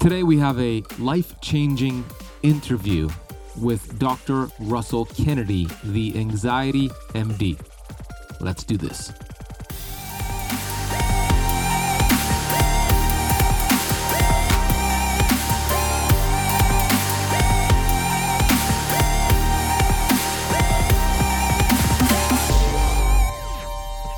Today, we have a life changing interview with Dr. Russell Kennedy, the Anxiety MD. Let's do this.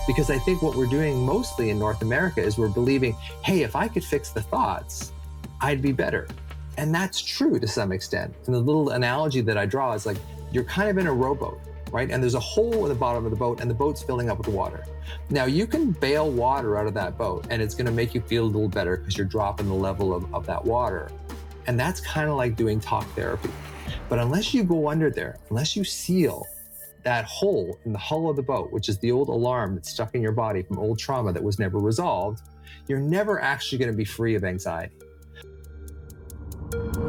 Because I think what we're doing mostly in North America is we're believing, hey, if I could fix the thoughts, I'd be better. And that's true to some extent. And the little analogy that I draw is like you're kind of in a rowboat, right? And there's a hole in the bottom of the boat, and the boat's filling up with water. Now, you can bail water out of that boat, and it's going to make you feel a little better because you're dropping the level of, of that water. And that's kind of like doing talk therapy. But unless you go under there, unless you seal that hole in the hull of the boat, which is the old alarm that's stuck in your body from old trauma that was never resolved, you're never actually going to be free of anxiety.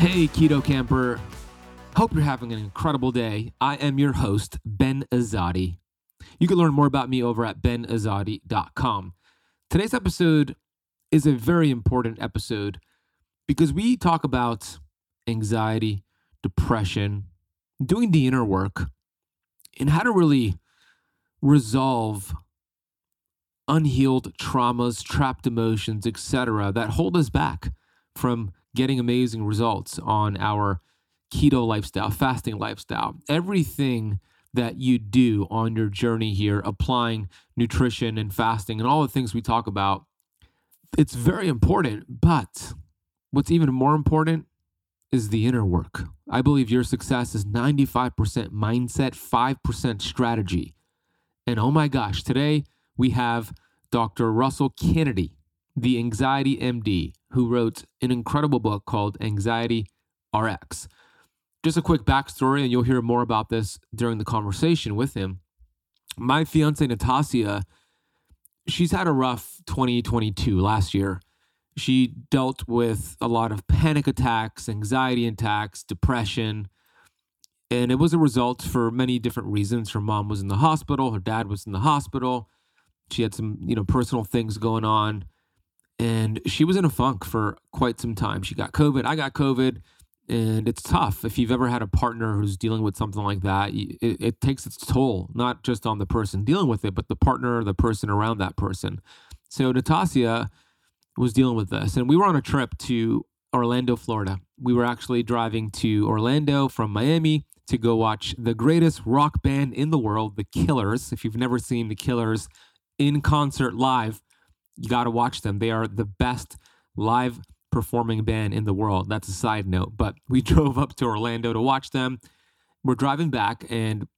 Hey, Keto Kamper. Hope you're having an incredible day. I am your host, Ben Azadi. You can learn more about me over at benazadi.com. Today's episode is a very important episode because we talk about anxiety, depression, doing the inner work, and how to really resolve unhealed traumas, trapped emotions, etc., that hold us back from getting amazing results on our keto lifestyle, fasting lifestyle. Everything that you do on your journey here, applying nutrition and fasting and all the things we talk about, it's very important. But what's even more important is the inner work. I believe your success is 95% mindset, 5% strategy. And oh my gosh, today we have Dr. Russell Kennedy, the Anxiety MD, who wrote an incredible book called Anxiety RX. Just a quick backstory, and you'll hear more about this during the conversation with him. My fiance, Natasha, she's had a rough 2022 last year. She dealt with a lot of panic attacks, anxiety attacks, depression. And it was a result for many different reasons. Her mom was in the hospital, her dad was in the hospital. She had some, you know, personal things going on and she was in a funk for quite some time. She got COVID. I got COVID, and it's tough. If you've ever had a partner who's dealing with something like that, it, it takes its toll, not just on the person dealing with it, but the partner, the person around that person. So Natasha was dealing with this, and we were on a trip to Orlando, Florida. We were actually driving to Orlando from Miami to go watch the greatest rock band in the world, The Killers. If you've never seen The Killers in concert live, you got to watch them. They are the best live performing band in the world. That's a side note. But we drove up to Orlando to watch them. We're driving back, and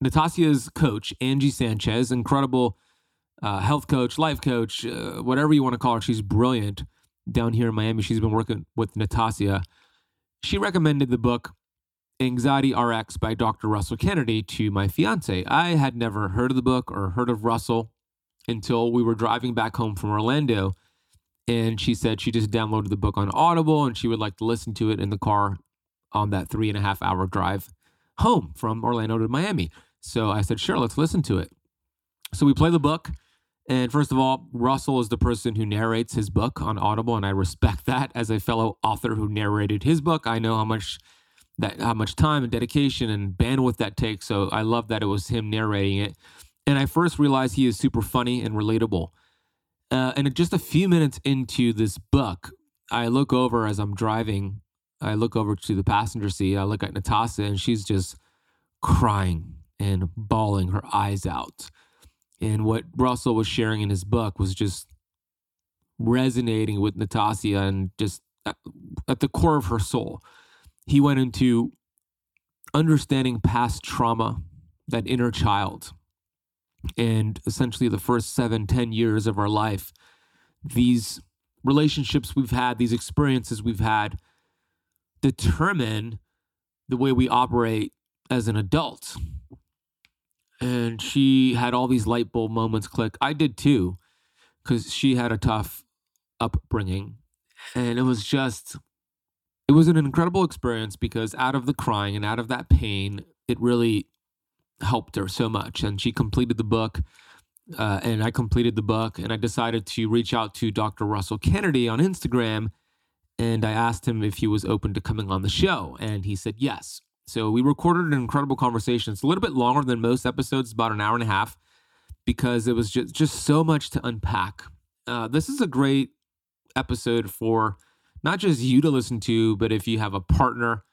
Natasha's coach, Angie Sanchez, incredible uh, health coach, life coach, uh, whatever you want to call her, she's brilliant down here in Miami. She's been working with Natasha. She recommended the book Anxiety RX by Dr. Russell Kennedy to my fiance. I had never heard of the book or heard of Russell until we were driving back home from Orlando. And she said she just downloaded the book on Audible and she would like to listen to it in the car on that three and a half hour drive home from Orlando to Miami. So I said, sure, let's listen to it. So we play the book. And first of all, Russell is the person who narrates his book on Audible, and I respect that as a fellow author who narrated his book. I know how much that how much time and dedication and bandwidth that takes. So I love that it was him narrating it. And I first realized he is super funny and relatable. Uh, and just a few minutes into this book, I look over as I'm driving. I look over to the passenger seat. I look at Natasha, and she's just crying and bawling her eyes out. And what Russell was sharing in his book was just resonating with Natasha and just at, at the core of her soul. He went into understanding past trauma, that inner child, and essentially the first seven, ten years of our life, these relationships we've had, these experiences we've had, determine the way we operate as an adult. And she had all these light bulb moments click. I did too, because she had a tough upbringing. And it was just, it was an incredible experience because out of the crying and out of that pain, it really helped her so much. And she completed the book. Uh, and I completed the book, and I decided to reach out to Dr. Russell Kennedy on Instagram. And I asked him if he was open to coming on the show, and he said yes. So we recorded an incredible conversation. It's a little bit longer than most episodes, about an hour and a half, because it was just, just so much to unpack. Uh, this is a great episode for not just you to listen to, but if you have a partner,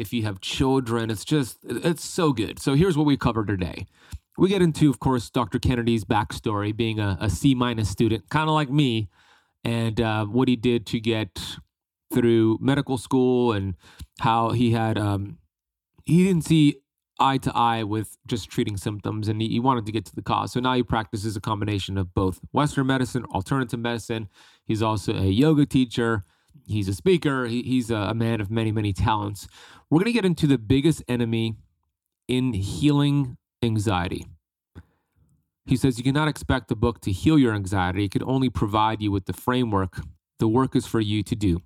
if you have children, it's just, it's so good. So here's what we covered today. We get into, of course, Dr. Kennedy's backstory, being a, a C minus student, kind of like me, and uh, what he did to get through medical school and how he had, um, he didn't see eye to eye with just treating symptoms and he, he, wanted to get to the cause. So now he practices a combination of both Western medicine, alternative medicine. He's also a yoga teacher. He's a speaker. He, he's a, man of many, many talents. We're going to get into the biggest enemy in healing anxiety. He says you cannot expect the book to heal your anxiety. It can only provide you with the framework. The work is for you to do.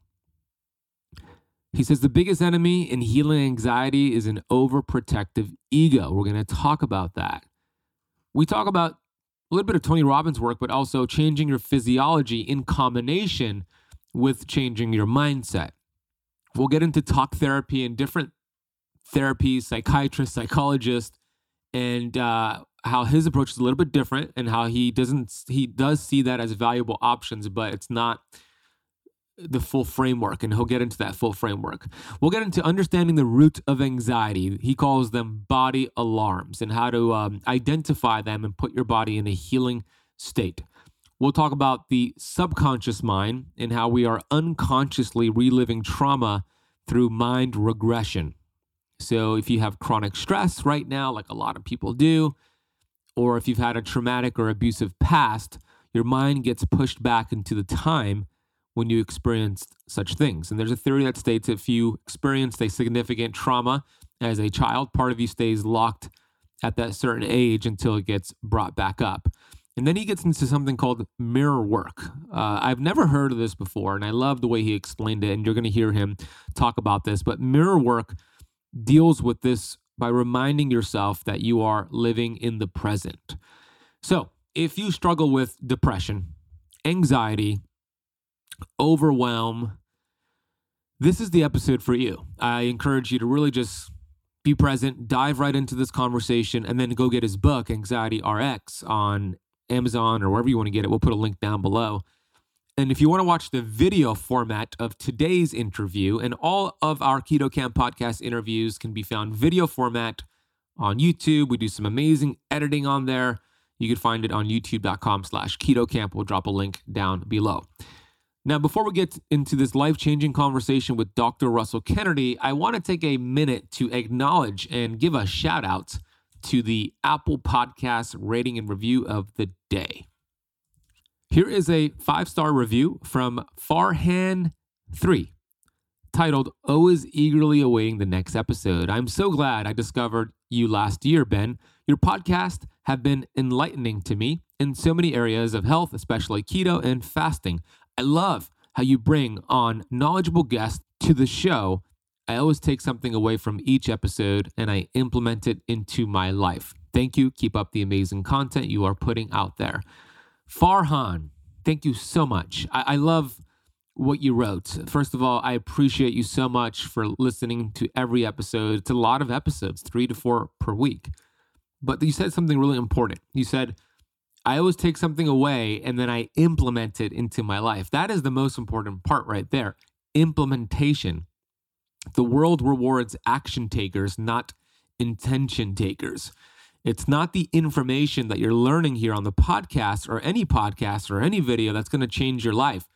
He says the biggest enemy in healing anxiety is an overprotective ego. We're going to talk about that. We talk about a little bit of Tony Robbins' work, but also changing your physiology in combination with changing your mindset. We'll get into talk therapy and different therapies, psychiatrists, psychologists, and uh, how his approach is a little bit different, and how he doesn't he does see that as valuable options, but it's not the full framework, and he'll get into that full framework. We'll get into understanding the root of anxiety. He calls them body alarms and how to um, identify them and put your body in a healing state. We'll talk about the subconscious mind and how we are unconsciously reliving trauma through mind regression. So, if you have chronic stress right now, like a lot of people do, or if you've had a traumatic or abusive past, your mind gets pushed back into the time when you experienced such things. And there's a theory that states if you experienced a significant trauma as a child, part of you stays locked at that certain age until it gets brought back up. And then he gets into something called mirror work. Uh, I've never heard of this before, and I love the way he explained it. And you're going to hear him talk about this. But mirror work deals with this by reminding yourself that you are living in the present. So, if you struggle with depression, anxiety, overwhelm, this is the episode for you. I encourage you to really just be present, dive right into this conversation, and then go get his book, Anxiety RX, on Amazon or wherever you want to get it. We'll put a link down below. And if you want to watch the video format of today's interview, and all of our Keto Kamp podcast interviews can be found video format on YouTube. We do some amazing editing on there. You can find it on youtube.com slash keto kamp. We'll drop a link down below. Now, before we get into this life changing conversation with Dr. Russell Kennedy, I want to take a minute to acknowledge and give a shout out to the Apple Podcast rating and review of the day. Here is a five star review from Farhan3 titled oh Always Eagerly Awaiting the Next Episode. I'm so glad I discovered you last year, Ben. Your podcasts have been enlightening to me in so many areas of health, especially keto and fasting. I love how you bring on knowledgeable guests to the show. I always take something away from each episode and I implement it into my life. Thank you. Keep up the amazing content you are putting out there. Farhan, thank you so much. I, I love what you wrote. First of all, I appreciate you so much for listening to every episode. It's a lot of episodes, three to four per week. But you said something really important. You said, I always take something away and then I implement it into my life. That is the most important part right there. Implementation. The world rewards action takers, not intention takers. It's not the information that you're learning here on the podcast or any podcast or any video that's going to change your life.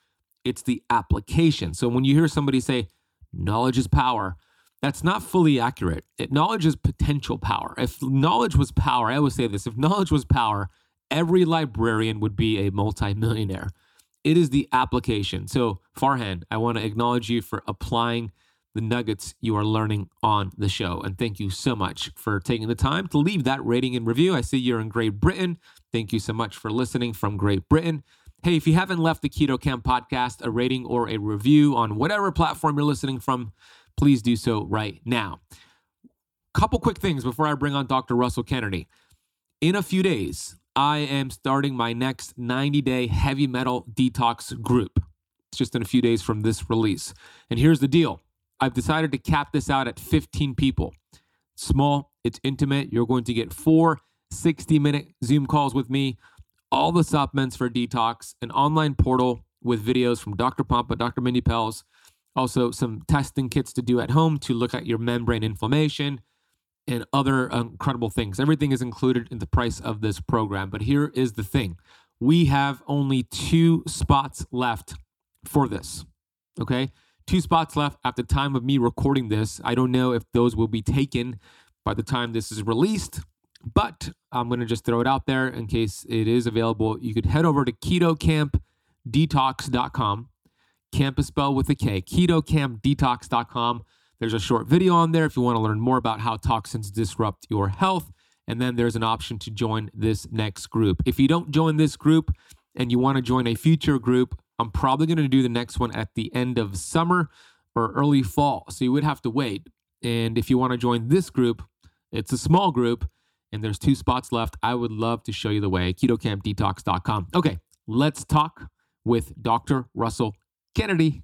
It's the application. So when you hear somebody say, knowledge is power, that's not fully accurate. It, knowledge is potential power. If knowledge was power, I always say this if knowledge was power, every librarian would be a multimillionaire. It is the application. So, Farhan, I want to acknowledge you for applying the nuggets you are learning on the show. And thank you so much for taking the time to leave that rating and review. I see you're in Great Britain. Thank you so much for listening from Great Britain. Hey, if you haven't left the Keto Kamp podcast a rating or a review on whatever platform you're listening from, please do so right now. Couple quick things before I bring on Dr. Russell Kennedy. In a few days, I am starting my next 90 day heavy metal detox group. It's just in a few days from this release. And here's the deal I've decided to cap this out at 15 people. Small, it's intimate. You're going to get four 60 minute Zoom calls with me, all the supplements for detox, an online portal with videos from Dr. Pompa, Dr. Mindy Pelz, also some testing kits to do at home to look at your membrane inflammation and other incredible things. Everything is included in the price of this program. But here is the thing we have only two spots left for this. Okay two spots left at the time of me recording this. I don't know if those will be taken by the time this is released, but I'm going to just throw it out there in case it is available. You could head over to ketokampdetox.com. Camp is spelled with a K, ketokampdetox.com. There's a short video on there if you want to learn more about how toxins disrupt your health. And then there's an option to join this next group. If you don't join this group and you want to join a future group, I'm probably going to do the next one at the end of summer or early fall. So you would have to wait. And if you want to join this group, it's a small group and there's two spots left. I would love to show you the way. KetoKampDetox.com. Okay, let's talk with Dr. Russell Kennedy.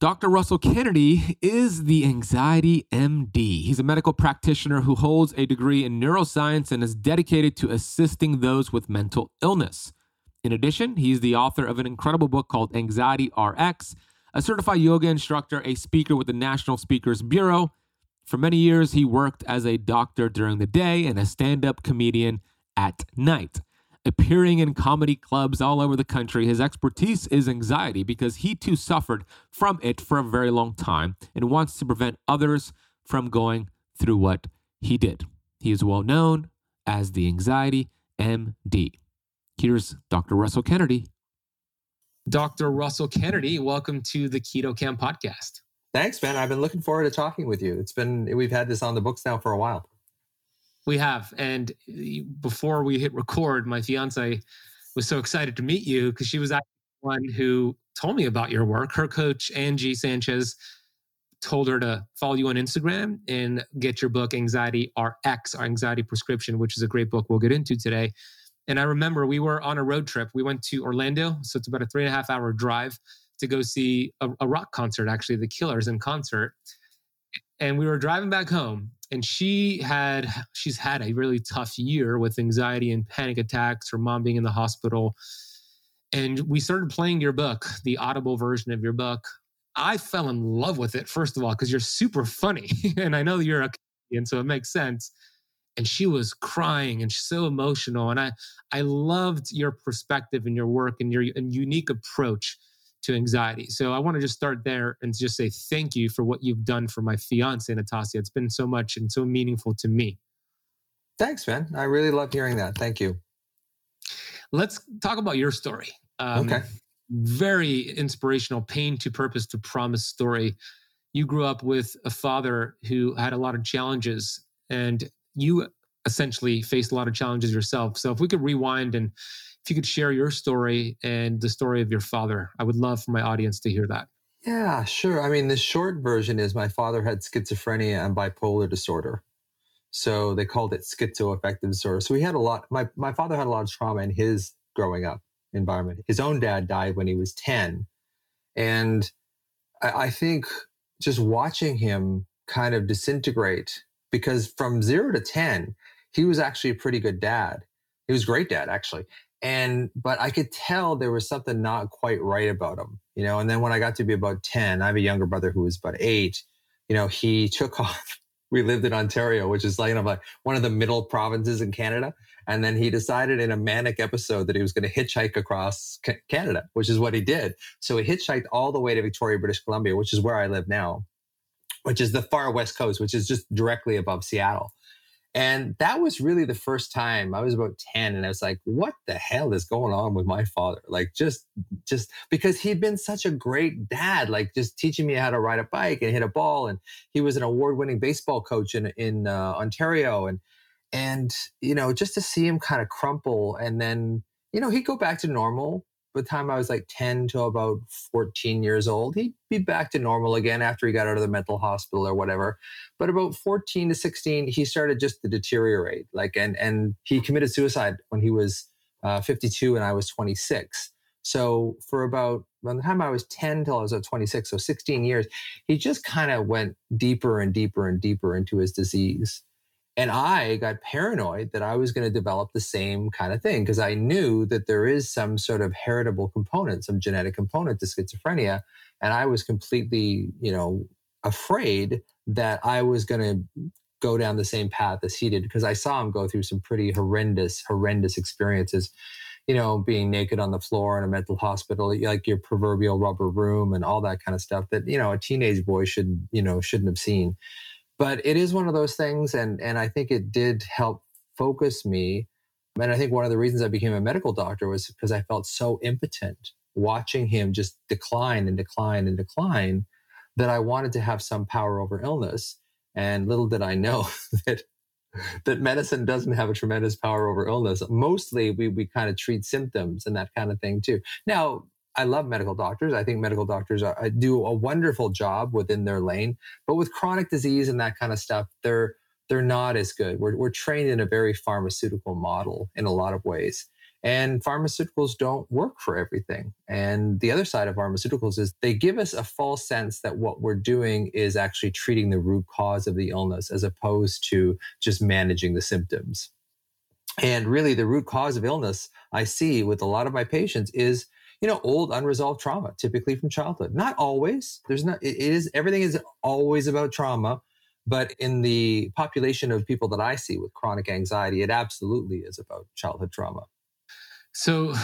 Dr. Russell Kennedy is the Anxiety MD. He's a medical practitioner who holds a degree in neuroscience and is dedicated to assisting those with mental illness. In addition, he's the author of an incredible book called Anxiety RX, a certified yoga instructor, a speaker with the National Speakers Bureau. For many years, he worked as a doctor during the day and a stand up comedian at night. Appearing in comedy clubs all over the country, his expertise is anxiety because he too suffered from it for a very long time and wants to prevent others from going through what he did. He is well known as the Anxiety MD. Here's Dr. Russell Kennedy. Dr. Russell Kennedy, welcome to the Keto Kamp podcast. Thanks, man. I've been looking forward to talking with you. It's been, we've had this on the books now for a while. We have. And before we hit record, my fiance was so excited to meet you because she was actually one who told me about your work. Her coach, Angie Sanchez, told her to follow you on Instagram and get your book, Anxiety RX, our anxiety prescription, which is a great book we'll get into today. And I remember we were on a road trip. We went to Orlando, so it's about a three and a half hour drive to go see a, a rock concert, actually, the Killers in concert. And we were driving back home, and she had she's had a really tough year with anxiety and panic attacks. Her mom being in the hospital, and we started playing your book, the audible version of your book. I fell in love with it first of all because you're super funny, and I know you're a comedian, so it makes sense and she was crying and so emotional and i i loved your perspective and your work and your unique approach to anxiety. So i want to just start there and just say thank you for what you've done for my fiance natasha. It's been so much and so meaningful to me. Thanks man. I really love hearing that. Thank you. Let's talk about your story. Um, okay. very inspirational pain to purpose to promise story. You grew up with a father who had a lot of challenges and you essentially faced a lot of challenges yourself. So if we could rewind and if you could share your story and the story of your father, I would love for my audience to hear that. Yeah, sure. I mean, the short version is my father had schizophrenia and bipolar disorder. So they called it schizoaffective disorder. So he had a lot, my, my father had a lot of trauma in his growing up environment. His own dad died when he was 10. And I, I think just watching him kind of disintegrate because from zero to 10, he was actually a pretty good dad. He was great dad, actually. And, but I could tell there was something not quite right about him, you know. And then when I got to be about 10, I have a younger brother who was about eight, you know, he took off we lived in Ontario, which is like, you know, like one of the middle provinces in Canada. And then he decided in a manic episode that he was going to hitchhike across Canada, which is what he did. So he hitchhiked all the way to Victoria, British Columbia, which is where I live now, which is the far west coast, which is just directly above Seattle. And that was really the first time I was about 10 and I was like, what the hell is going on with my father? Like just just because he'd been such a great dad, like just teaching me how to ride a bike and hit a ball. And he was an award-winning baseball coach in in uh, Ontario. And and you know, just to see him kind of crumple and then, you know, he'd go back to normal by the time I was like 10 to about 14 years old, he'd be back to normal again after he got out of the mental hospital or whatever. But about 14 to 16, he started just to deteriorate. Like, and, and he committed suicide when he was uh, 52 and I was 26. So for about by the time I was 10 till I was at 26, so 16 years, he just kind of went deeper and deeper and deeper into his disease. And I got paranoid that I was going to develop the same kind of thing because I knew that there is some sort of heritable component, some genetic component to schizophrenia. And I was completely, you know, afraid that I was going to go down the same path as he did because I saw him go through some pretty horrendous, horrendous experiences. You know, being naked on the floor in a mental hospital, like your proverbial rubber room and all that kind of stuff that, you know, a teenage boy should, you know, shouldn't have seen but it is one of those things and and i think it did help focus me and i think one of the reasons i became a medical doctor was because i felt so impotent watching him just decline and decline and decline that i wanted to have some power over illness and little did i know that that medicine doesn't have a tremendous power over illness. Mostly we we kind of treat symptoms and that kind of thing too. Now I love medical doctors. I think medical doctors are, uh, do a wonderful job within their lane, but with chronic disease and that kind of stuff, they're they're not as good. We're we're trained in a very pharmaceutical model in a lot of ways. And pharmaceuticals don't work for everything. And the other side of pharmaceuticals is they give us a false sense that what we're doing is actually treating the root cause of the illness as opposed to just managing the symptoms. And really, the root cause of illness I see with a lot of my patients is you know, old unresolved trauma, typically from childhood. Not always. There's not, it is, everything is always about trauma. But in the population of people that I see with chronic anxiety, it absolutely is about childhood trauma. So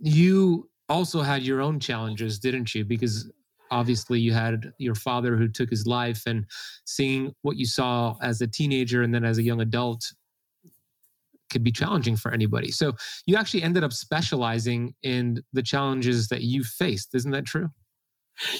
you also had your own challenges, didn't you? Because obviously you had your father who took his life and seeing what you saw as a teenager and then as a young adult could be challenging for anybody. So you actually ended up specializing in the challenges that you faced. Isn't that true?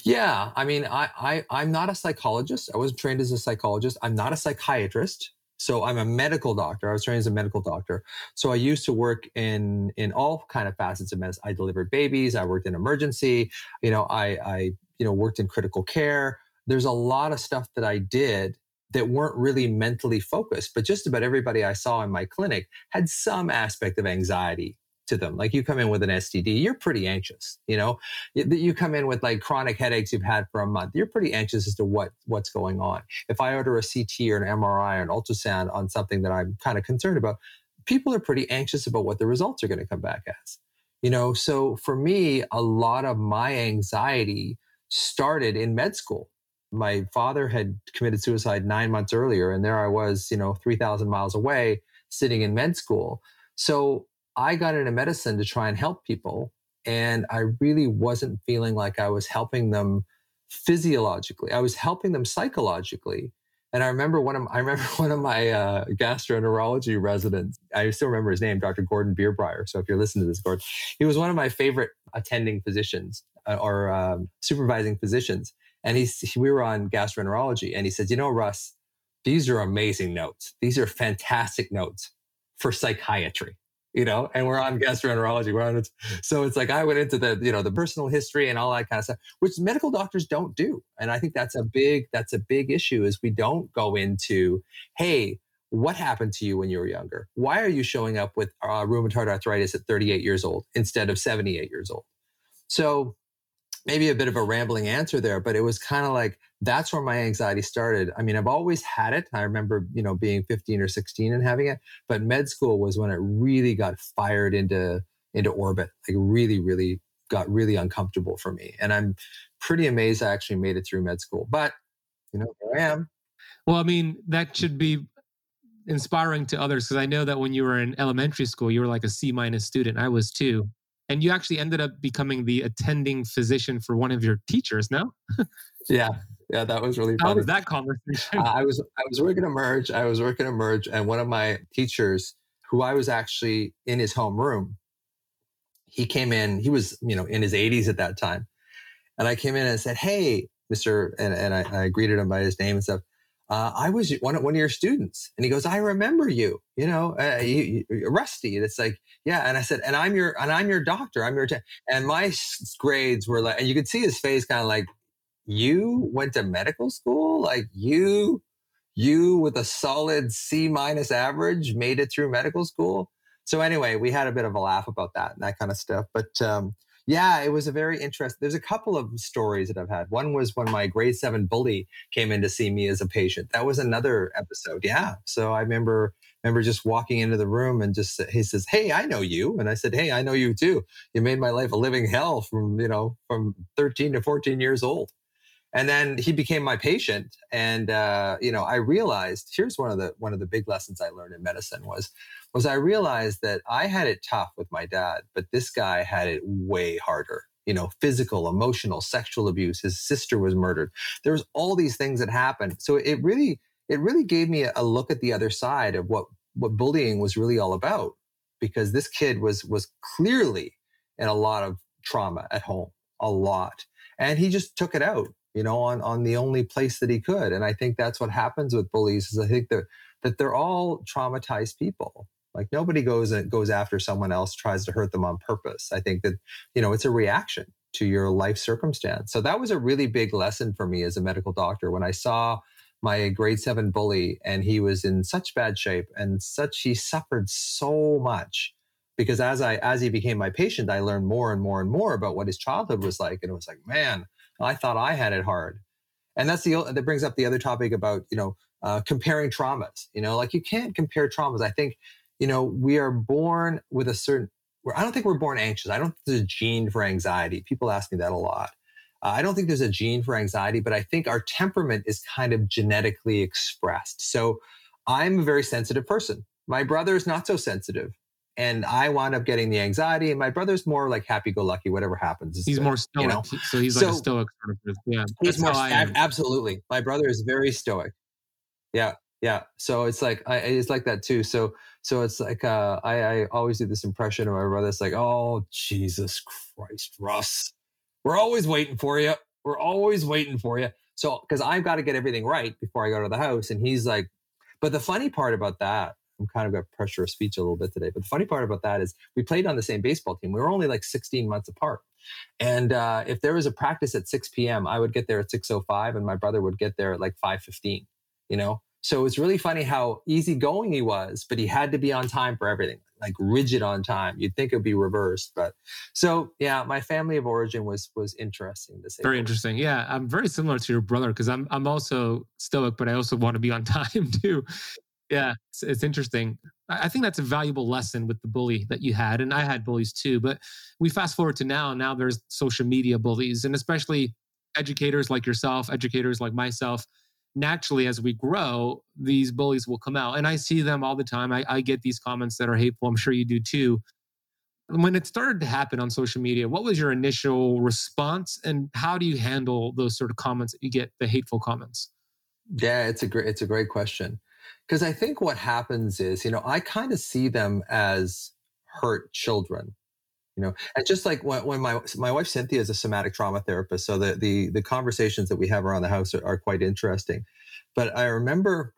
Yeah. I mean, I, I I'm not a psychologist. I wasn't trained as a psychologist. I'm not a psychiatrist. So I'm a medical doctor. I was trained as a medical doctor. So I used to work in in all kind of facets of medicine. I delivered babies. I worked in emergency. You know, I I you know worked in critical care. There's a lot of stuff that I did that weren't really mentally focused, but just about everybody I saw in my clinic had some aspect of anxiety to them. Like you come in with an STD, you're pretty anxious. You know, That you come in with like chronic headaches you've had for a month, you're pretty anxious as to what what's going on. If I order a CT or an MRI or an ultrasound on something that I'm kind of concerned about, people are pretty anxious about what the results are going to come back as. You know, so for me, a lot of my anxiety started in med school my father had committed suicide nine months earlier, and there I was, you know, 3,000 miles away sitting in med school. So I got into medicine to try and help people. And I really wasn't feeling like I was helping them physiologically. I was helping them psychologically. And I remember one of I remember one of my uh, gastroenterology residents. I still remember his name, Dr. Gordon Beerbrier. So if you're listening to this, Gordon, he was one of my favorite attending physicians uh, or um, supervising physicians. And he's, we were on gastroenterology and he said, you know, Russ, these are amazing notes. These are fantastic notes for psychiatry, you know, and we're on gastroenterology. We're on it. So it's like, I went into the, you know, the personal history and all that kind of stuff, which medical doctors don't do. And I think that's a big, that's a big issue is we don't go into, Hey, what happened to you when you were younger? Why are you showing up with uh, rheumatoid arthritis at 38 years old instead of 78 years old? So maybe a bit of a rambling answer there, but it was kind of like that's where my anxiety started. I mean, I've always had it. I remember, you know, being 15 or 16 and having it, but med school was when it really got fired into into orbit. Like really, really got really uncomfortable for me. And I'm pretty amazed I actually made it through med school. But you know, I am. Well, I mean, that should be inspiring to others because I know that when you were in elementary school, you were like a C minus student. I was too. And you actually ended up becoming the attending physician for one of your teachers, no? yeah. Yeah, that was really How funny. was that conversation? Uh, I was I was working at Emerg. I was working at Emerg, and one of my teachers, who I was actually in his home room, he came in. He was you know in his 80s at that time, and I came in and said, "Hey, Mister," and, and I, I greeted him by his name and stuff uh, I was one, one of your students. And he goes, I remember you, you know, uh, you, you, Rusty. And it's like, yeah. And I said, and I'm your, and I'm your doctor. I'm your, t-. and my grades were like, and you could see his face kind of like, you went to medical school? Like you, you with a solid C minus average made it through medical school. So anyway, we had a bit of a laugh about that and that kind of stuff. But, um, yeah, it was a very interesting. There's a couple of stories that I've had. One was when my grade seven bully came in to see me as a patient. That was another episode. Yeah. So I remember remember just walking into the room and just he says, "Hey, I know you," and I said, "Hey, I know you too. You made my life a living hell from you know from 13 to 14 years old." And then he became my patient, and uh, you know I realized here's one of the one of the big lessons I learned in medicine was was I realized that I had it tough with my dad, but this guy had it way harder. You know, physical, emotional, sexual abuse. His sister was murdered. There was all these things that happened. So it really, it really gave me a look at the other side of what what bullying was really all about. Because this kid was was clearly in a lot of trauma at home, a lot, and he just took it out you know, on on the only place that he could. And I think that's what happens with bullies is I think that that they're all traumatized people. Like nobody goes goes after someone else, tries to hurt them on purpose. I think that, you know, it's a reaction to your life circumstance. So that was a really big lesson for me as a medical doctor when I saw my grade seven bully and he was in such bad shape and such he suffered so much because as I as he became my patient, I learned more and more and more about what his childhood was like. And it was like, man, I thought I had it hard. And that's the that brings up the other topic about, you know, uh, comparing traumas. You know, like you can't compare traumas. I think you know, we are born with a certain, I don't think we're born anxious. I don't think there's a gene for anxiety. People ask me that a lot. Uh, I don't think there's a gene for anxiety, but I think our temperament is kind of genetically expressed. So I'm a very sensitive person. My brother is not so sensitive. And I wound up getting the anxiety, and my brother's more like happy-go-lucky. Whatever happens, he's more stoic. You know? So he's like so, a stoic sort of person. Yeah, he's more absolutely. My brother is very stoic. Yeah, yeah. So it's like I, it's like that too. So so it's like uh, I, I always do this impression of my brother. It's like, oh Jesus Christ, Russ, we're always waiting for you. We're always waiting for you. So because I've got to get everything right before I go to the house, and he's like, but the funny part about that, I'm kind of got pressure of speech a little bit today. But the funny part about that is we played on the same baseball team. We were only like 16 months apart. And uh, if there was a practice at 6 p.m., I would get there at 6:05, and my brother would get there at like 5:15. You know, so it's really funny how easygoing he was, but he had to be on time for everything, like rigid on time. You'd think it'd be reversed, but so yeah, my family of origin was was interesting to say. Very interesting. Yeah, I'm very similar to your brother because I'm I'm also stoic, but I also want to be on time too. Yeah, it's, it's interesting. I think that's a valuable lesson with the bully that you had, and I had bullies too. But we fast forward to now. Now there's social media bullies, and especially educators like yourself, educators like myself naturally as we grow these bullies will come out. And i see them all the time. I, I, get these comments that are hateful. I'm sure you do too. When it started to happen on social media what was your initial response? And how do you handle those sort of comments that you get the hateful comments? Yeah it's a great it's a great question. Because i think what happens is you know i kind of see them as hurt children you know and just like when, when my my wife cynthia is a somatic trauma therapist so the the, the conversations that we have around the house are, are quite interesting. But i remember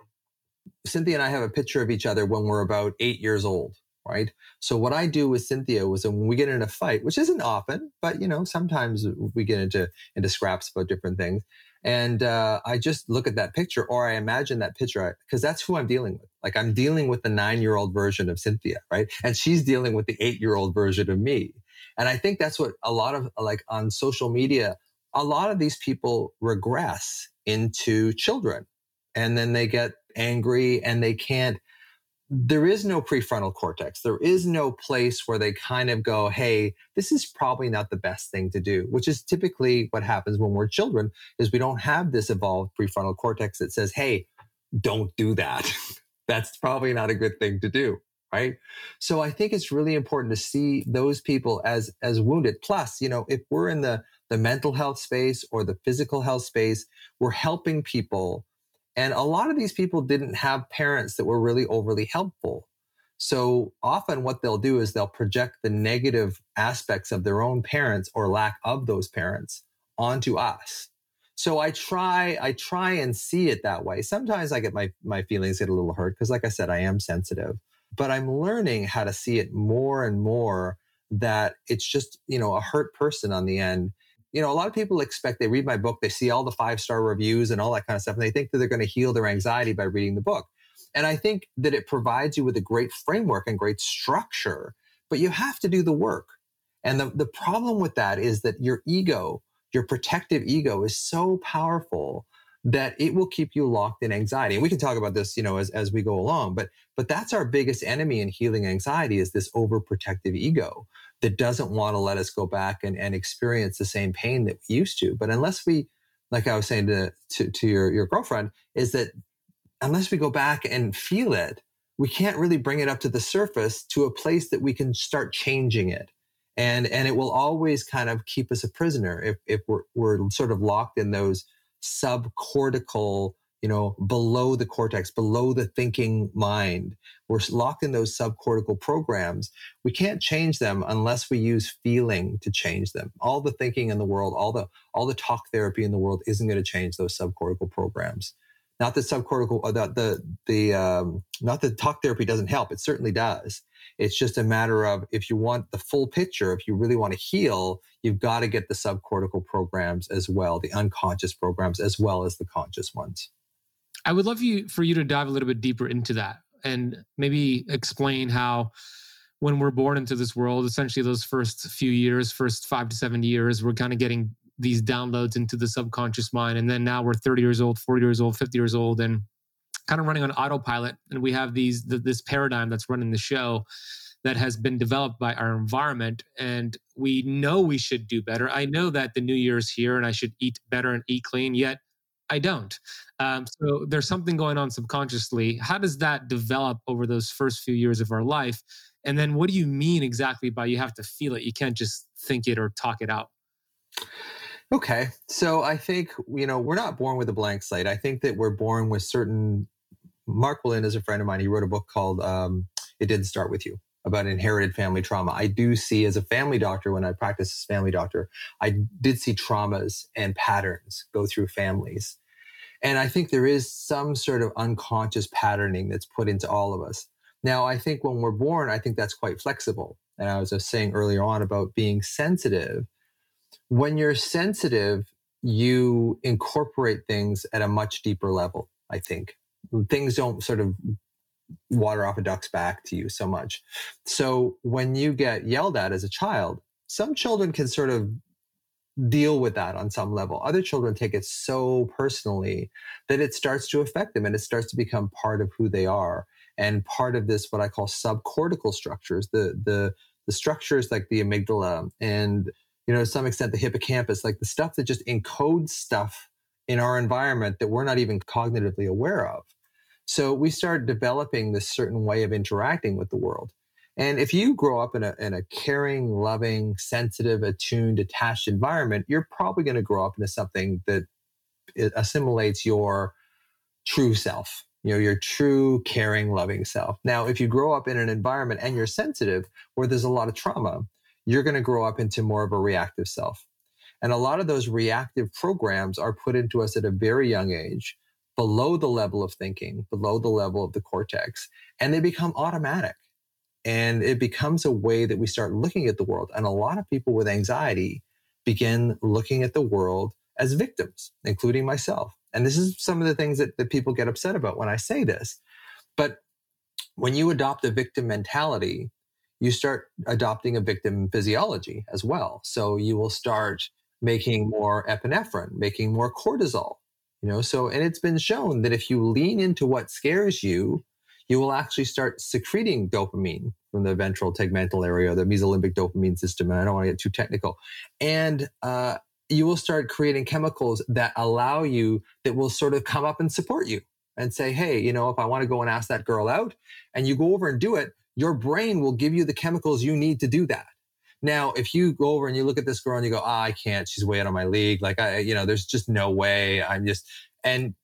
cynthia and i have a picture of each other when we're about eight years old right? So what i do with cynthia was when we get in a fight which isn't often but you know sometimes we get into into scraps about different things and uh, I just look at that picture or I imagine that picture because that's who I'm dealing with. Like I'm dealing with the nine year old version of Cynthia, right? And she's dealing with the eight year old version of me. And I think that's what a lot of like on social media, a lot of these people regress into children and then they get angry and they can't there is no prefrontal cortex. There is no place where they kind of go, hey, this is probably not the best thing to do, which is typically what happens when we're children is we don't have this evolved prefrontal cortex that says, hey, don't do that. That's probably not a good thing to do. Right. So I think it's really important to see those people as, as wounded. Plus, you know, if we're in the, the mental health space or the physical health space, we're helping people. And a lot of these people didn't have parents that were really overly helpful. So often what they'll do is they'll project the negative aspects of their own parents or lack of those parents onto us. So I try, I try and see it that way. Sometimes I get my, my feelings get a little hurt because like I said, I am sensitive, but I'm learning how to see it more and more that it's just, you know, a hurt person on the end. You know, a lot of people expect they read my book, they see all the five star reviews and all that kind of stuff, and they think that they're going to heal their anxiety by reading the book. And I think that it provides you with a great framework and great structure, but you have to do the work. And the, the problem with that is that your ego, your protective ego is so powerful that it will keep you locked in anxiety. And we can talk about this, you know, as, as we go along, but, but that's our biggest enemy in healing anxiety is this overprotective ego that doesn't want to let us go back and, and experience the same pain that we used to. But unless we, like I was saying to, to, to your, your girlfriend, is that unless we go back and feel it, we can't really bring it up to the surface to a place that we can start changing it. And, and it will always kind of keep us a prisoner if, if we're, we're sort of locked in those subcortical, you know, below the cortex, below the thinking mind. We're locked in those subcortical programs. We can't change them unless we use feeling to change them. All the thinking in the world, all the, all the talk therapy in the world isn't going to change those subcortical programs not that subcortical, uh, the, the, um, not that talk therapy doesn't help. It certainly does. It's just a matter of if you want the full picture, if you really want to heal, you've got to get the subcortical programs as well, the unconscious programs as well as the conscious ones. I would love you for you to dive a little bit deeper into that and maybe explain how when we're born into this world, essentially those first few years, first five to seven years, we're kind of getting these downloads into the subconscious mind. And then now we're 30 years old, 40 years old, 50 years old, and kind of running on autopilot. And we have these this paradigm that's running the show that has been developed by our environment. And we know we should do better. I know that the new year's here and I should eat better and eat clean, yet I don't. Um, so there's something going on subconsciously. How does that develop over those first few years of our life? And then what do you mean exactly by you have to feel it? You can't just think it or talk it out. Okay. So I think, you know, we're not born with a blank slate. I think that we're born with certain. Mark Wolynn is a friend of mine. He wrote a book called um, It Didn't Start With You about inherited family trauma. I do see as a family doctor, when I practice as family doctor, I did see traumas and patterns go through families. And I think there is some sort of unconscious patterning that's put into all of us. Now, I think when we're born, I think that's quite flexible. And I was just saying earlier on about being sensitive when you're sensitive, you incorporate things at a much deeper level, I think. Things don't sort of water off a duck's back to you so much. So when you get yelled at as a child, some children can sort of deal with that on some level. Other children take it so personally that it starts to affect them and it starts to become part of who they are and part of this what I call subcortical structures, the the the structures like the amygdala and you know, to some extent, the hippocampus, like the stuff that just encodes stuff in our environment that we're not even cognitively aware of. So we start developing this certain way of interacting with the world. And if you grow up in a, in a caring, loving, sensitive, attuned, attached environment, you're probably going to grow up into something that assimilates your true self, you know, your true, caring, loving self. Now, if you grow up in an environment and you're sensitive where there's a lot of trauma, you're going to grow up into more of a reactive self. And a lot of those reactive programs are put into us at a very young age, below the level of thinking, below the level of the cortex, and they become automatic. And it becomes a way that we start looking at the world. And a lot of people with anxiety begin looking at the world as victims, including myself. And this is some of the things that, that people get upset about when I say this. But when you adopt a victim mentality, you start adopting a victim physiology as well. So you will start making more epinephrine, making more cortisol, you know. So, and it's been shown that if you lean into what scares you, you will actually start secreting dopamine from the ventral tegmental area, the mesolimbic dopamine system. And I don't want to get too technical. And uh, you will start creating chemicals that allow you, that will sort of come up and support you and say, hey, you know, if I want to go and ask that girl out, and you go over and do it, your brain will give you the chemicals you need to do that. Now, if you go over and you look at this girl and you go, oh, I can't, she's way out of my league. Like, I, you know, there's just no way. I'm just, and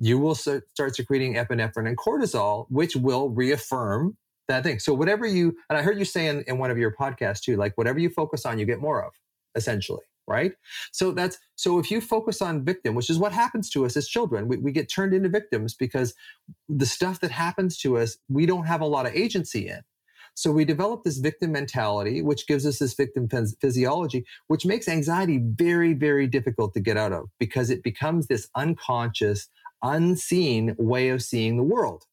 you will start secreting epinephrine and cortisol, which will reaffirm that thing. So, whatever you, and I heard you say in, in one of your podcasts too, like, whatever you focus on, you get more of, essentially right? So that's so if you focus on victim, which is what happens to us as children, we, we get turned into victims because the stuff that happens to us, we don't have a lot of agency in. So we develop this victim mentality, which gives us this victim phys- physiology, which makes anxiety very, very difficult to get out of because it becomes this unconscious, unseen way of seeing the world.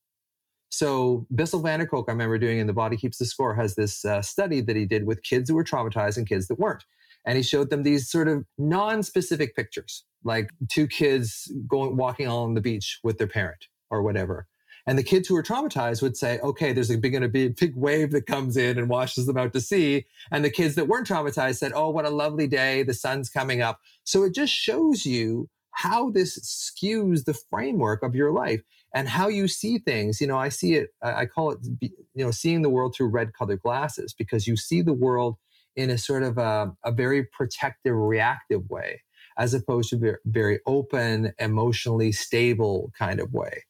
So Bessel van der Kolk, I remember doing in The Body Keeps the Score, has this uh, study that he did with kids who were traumatized and kids that weren't. And he showed them these sort of non-specific pictures, like two kids going walking along the beach with their parent or whatever. And the kids who are traumatized would say, okay, there's a going to be a big wave that comes in and washes them out to sea. And the kids that weren't traumatized said, oh, what a lovely day. The sun's coming up. So it just shows you how this skews the framework of your life and how you see things. You know, I see it, I call it, you know, seeing the world through red colored glasses because you see the world in a sort of a, a very protective, reactive way, as opposed to very, very open, emotionally stable kind of way.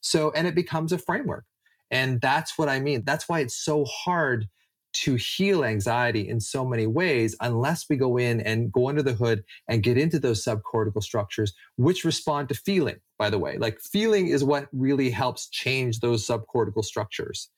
So, and it becomes a framework. And that's what I mean. That's why it's so hard to heal anxiety in so many ways unless we go in and go under the hood and get into those subcortical structures, which respond to feeling, by the way. Like feeling is what really helps change those subcortical structures.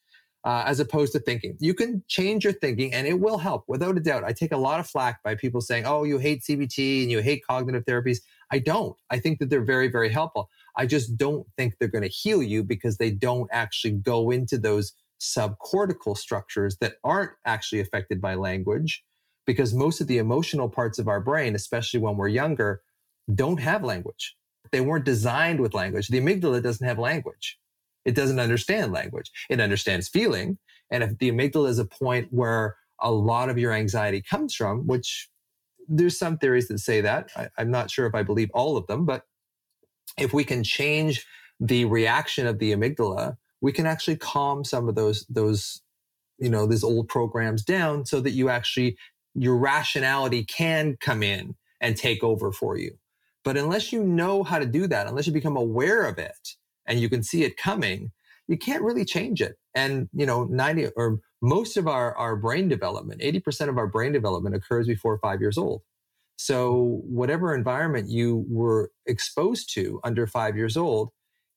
Uh, as opposed to thinking. You can change your thinking and it will help without a doubt. I take a lot of flack by people saying, oh, you hate CBT and you hate cognitive therapies. I don't. I think that they're very, very helpful. I just don't think they're going to heal you because they don't actually go into those subcortical structures that aren't actually affected by language. Because most of the emotional parts of our brain, especially when we're younger, don't have language. They weren't designed with language. The amygdala doesn't have language. It doesn't understand language. It understands feeling. And if the amygdala is a point where a lot of your anxiety comes from, which there's some theories that say that. I, I'm not sure if I believe all of them, but if we can change the reaction of the amygdala, we can actually calm some of those those you know these old programs down so that you actually your rationality can come in and take over for you. But unless you know how to do that, unless you become aware of it and you can see it coming, you can't really change it. And you know, 90 or most of our, our brain development, 80% of our brain development occurs before five years old. So, whatever environment you were exposed to under five years old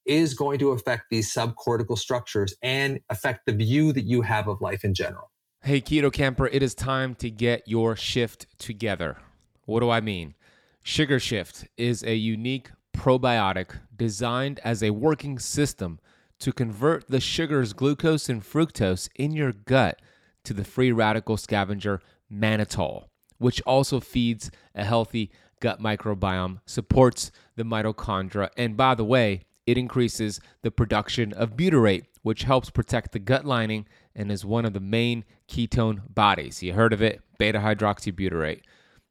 is going to affect these subcortical structures and affect the view that you have of life in general. Hey, Keto Kamper, it is time to get your shift together. What do I mean? Sugar Shift is a unique probiotic designed as a working system to convert the sugars, glucose, and fructose in your gut to the free radical scavenger mannitol which also feeds a healthy gut microbiome, supports the mitochondria, and by the way, it increases the production of butyrate, which helps protect the gut lining and is one of the main ketone bodies. You heard of it? Beta hydroxybutyrate.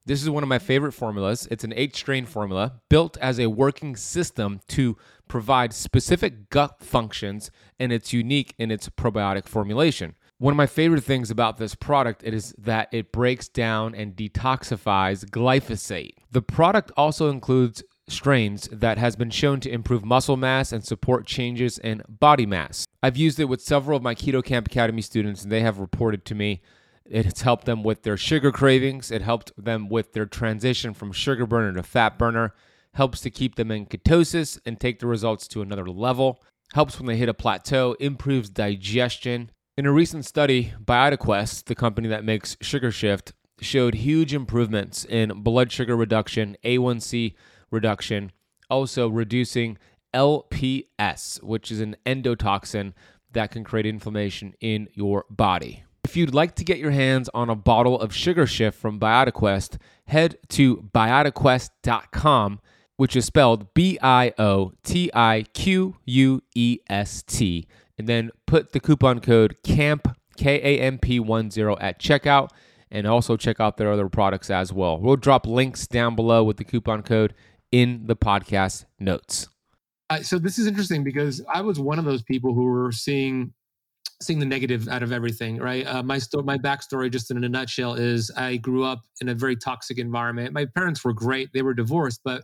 This is one of my favorite formulas. It's an eight strain formula built as a working system to provide specific gut functions, and it's unique in its probiotic formulation. One of my favorite things about this product is that it breaks down and detoxifies glyphosate. The product also includes strains that has been shown to improve muscle mass and support changes in body mass. I've used it with several of my Keto Kamp Academy students and they have reported to me it's helped them with their sugar cravings, it helped them with their transition from sugar burner to fat burner, helps to keep them in ketosis and take the results to another level, helps when they hit a plateau, improves digestion, in a recent study, BiotiQuest, the company that makes Sugar Shift, showed huge improvements in blood sugar reduction, A1C reduction, also reducing LPS, which is an endotoxin that can create inflammation in your body. If you'd like to get your hands on a bottle of Sugar Shift from BiotiQuest, head to biotiquest.com, which is spelled B I O T I Q U E S T and then put the coupon code KAMP, K A M P 10 at checkout, and also check out their other products as well. We'll drop links down below with the coupon code in the podcast notes. Uh, so this is interesting because I was one of those people who were seeing seeing the negative out of everything, right? Uh, my story, my backstory, just in a nutshell, is I grew up in a very toxic environment. My parents were great; they were divorced, but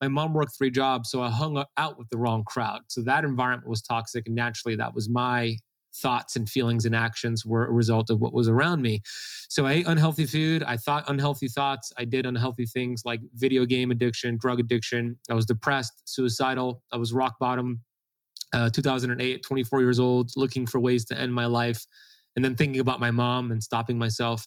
my mom worked three jobs, so I hung out with the wrong crowd. So that environment was toxic, and naturally, that was my thoughts and feelings and actions were a result of what was around me. So I ate unhealthy food. I thought unhealthy thoughts. I did unhealthy things like video game addiction, drug addiction. I was depressed, suicidal. I was rock bottom. Uh, 2008, 24 years old, looking for ways to end my life, and then thinking about my mom and stopping myself.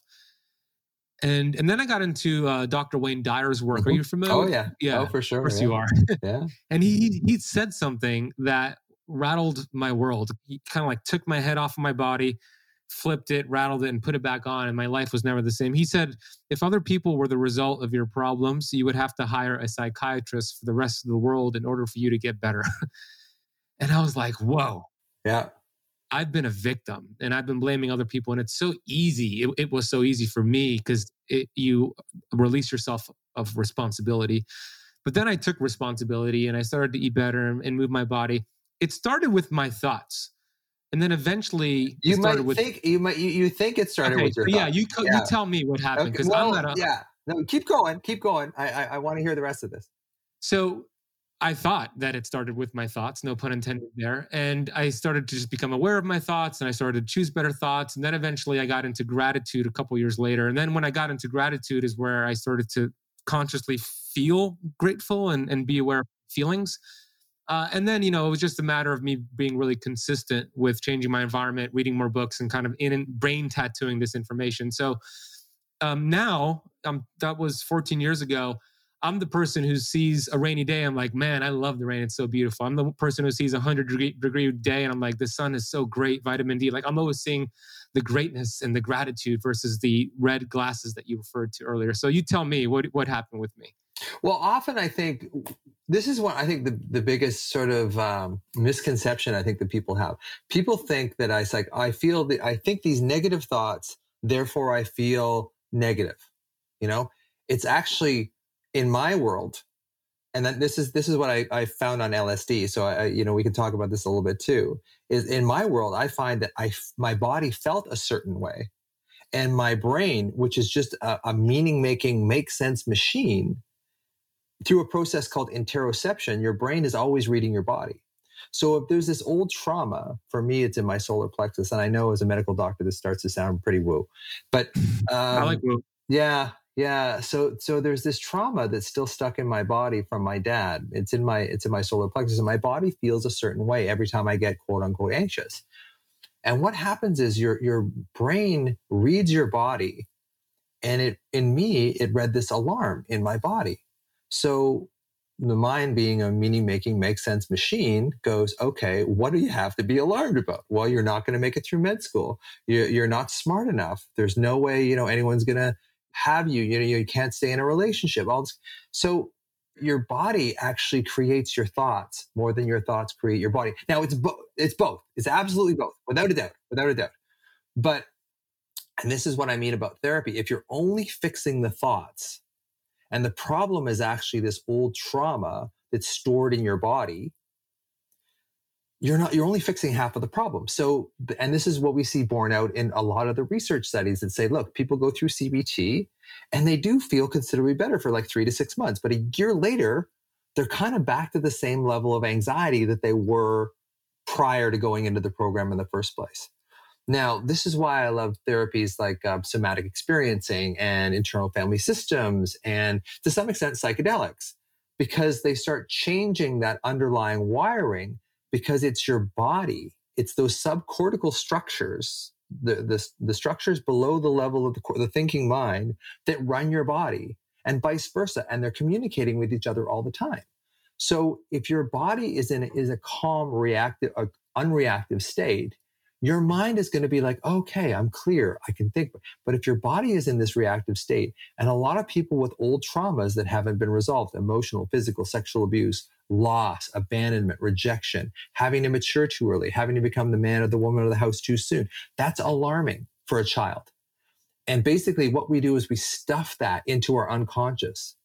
And and then I got into uh, Dr. Wayne Dyer's work. Mm-hmm. Are you familiar? Oh yeah, yeah, oh, for sure. Of course yeah. you are. yeah. And he he said something that rattled my world. He kind of like took my head off of my body, flipped it, rattled it, and put it back on. And my life was never the same. He said, if other people were the result of your problems, you would have to hire a psychiatrist for the rest of the world in order for you to get better. and I was like, whoa. Yeah. I've been a victim and I've been blaming other people. And it's so easy. It, it was so easy for me because you release yourself of responsibility. But then I took responsibility and I started to eat better and, move my body it started with my thoughts and then eventually you might with, think you might you, you think it started okay, with your yeah thoughts. you yeah. you tell me what happened because okay, well, I'm not a, yeah no keep going keep going I, I I want to hear the rest of this so I thought that it started with my thoughts, no pun intended there. And I started to just become aware of my thoughts and I started to choose better thoughts. And then eventually I got into gratitude a couple years later. And then when I got into gratitude is where I started to consciously feel grateful and, and be aware of feelings. Uh, and then, you know, it was just a matter of me being really consistent with changing my environment, reading more books, and kind of in brain tattooing this information. So um, now, um, that was 14 years ago. I'm the person who sees a rainy day. I'm like, man, I love the rain. It's so beautiful. I'm the person who sees a 100 degree, degree day, and I'm like, the sun is so great. Vitamin D. Like, I'm always seeing the greatness and the gratitude versus the red glasses that you referred to earlier. So you tell me what what happened with me. Well, often I think this is what I think the, the biggest sort of um, misconception I think that people have. People think that I like I feel that I think these negative thoughts, therefore I feel negative. You know, it's actually in my world, and that this is this is what I, I found on LSD. So I, you know we can talk about this a little bit too. Is in my world I find that I my body felt a certain way, and my brain, which is just a, a meaning making make sense machine through a process called interoception, your brain is always reading your body. So if there's this old trauma, for me, it's in my solar plexus, and I know as a medical doctor, this starts to sound pretty woo, but um, I like woo. Yeah, yeah. So so there's this trauma that's still stuck in my body from my dad. It's in my it's in my solar plexus, and my body feels a certain way every time I get quote unquote anxious. And what happens is your your brain reads your body, and it in me it read this alarm in my body so the mind being a meaning making make sense machine goes okay what do you have to be alarmed about well you're not going to make it through med school you're not smart enough there's no way you know anyone's going to have you you know you can't stay in a relationship all this. so your body actually creates your thoughts more than your thoughts create your body now it's both it's both it's absolutely both without a doubt without a doubt but and this is what i mean about therapy if you're only fixing the thoughts and the problem is actually this old trauma that's stored in your body. You're not, you're only fixing half of the problem. So, and this is what we see borne out in a lot of the research studies that say, look, people go through CBT and they do feel considerably better for like three to six months. But a year later, they're kind of back to the same level of anxiety that they were prior to going into the program in the first place. Now, this is why I love therapies like uh, somatic experiencing and internal family systems, and to some extent, psychedelics, because they start changing that underlying wiring because it's your body, it's those subcortical structures, the, the, the structures below the level of the, the thinking mind that run your body, and vice versa. And they're communicating with each other all the time. So if your body is in is a calm, reactive, unreactive state, your mind is going to be like, okay, I'm clear. I can think. But if your body is in this reactive state, and a lot of people with old traumas that haven't been resolved emotional, physical, sexual abuse, loss, abandonment, rejection, having to mature too early, having to become the man or the woman of the house too soon that's alarming for a child. And basically, what we do is we stuff that into our unconscious.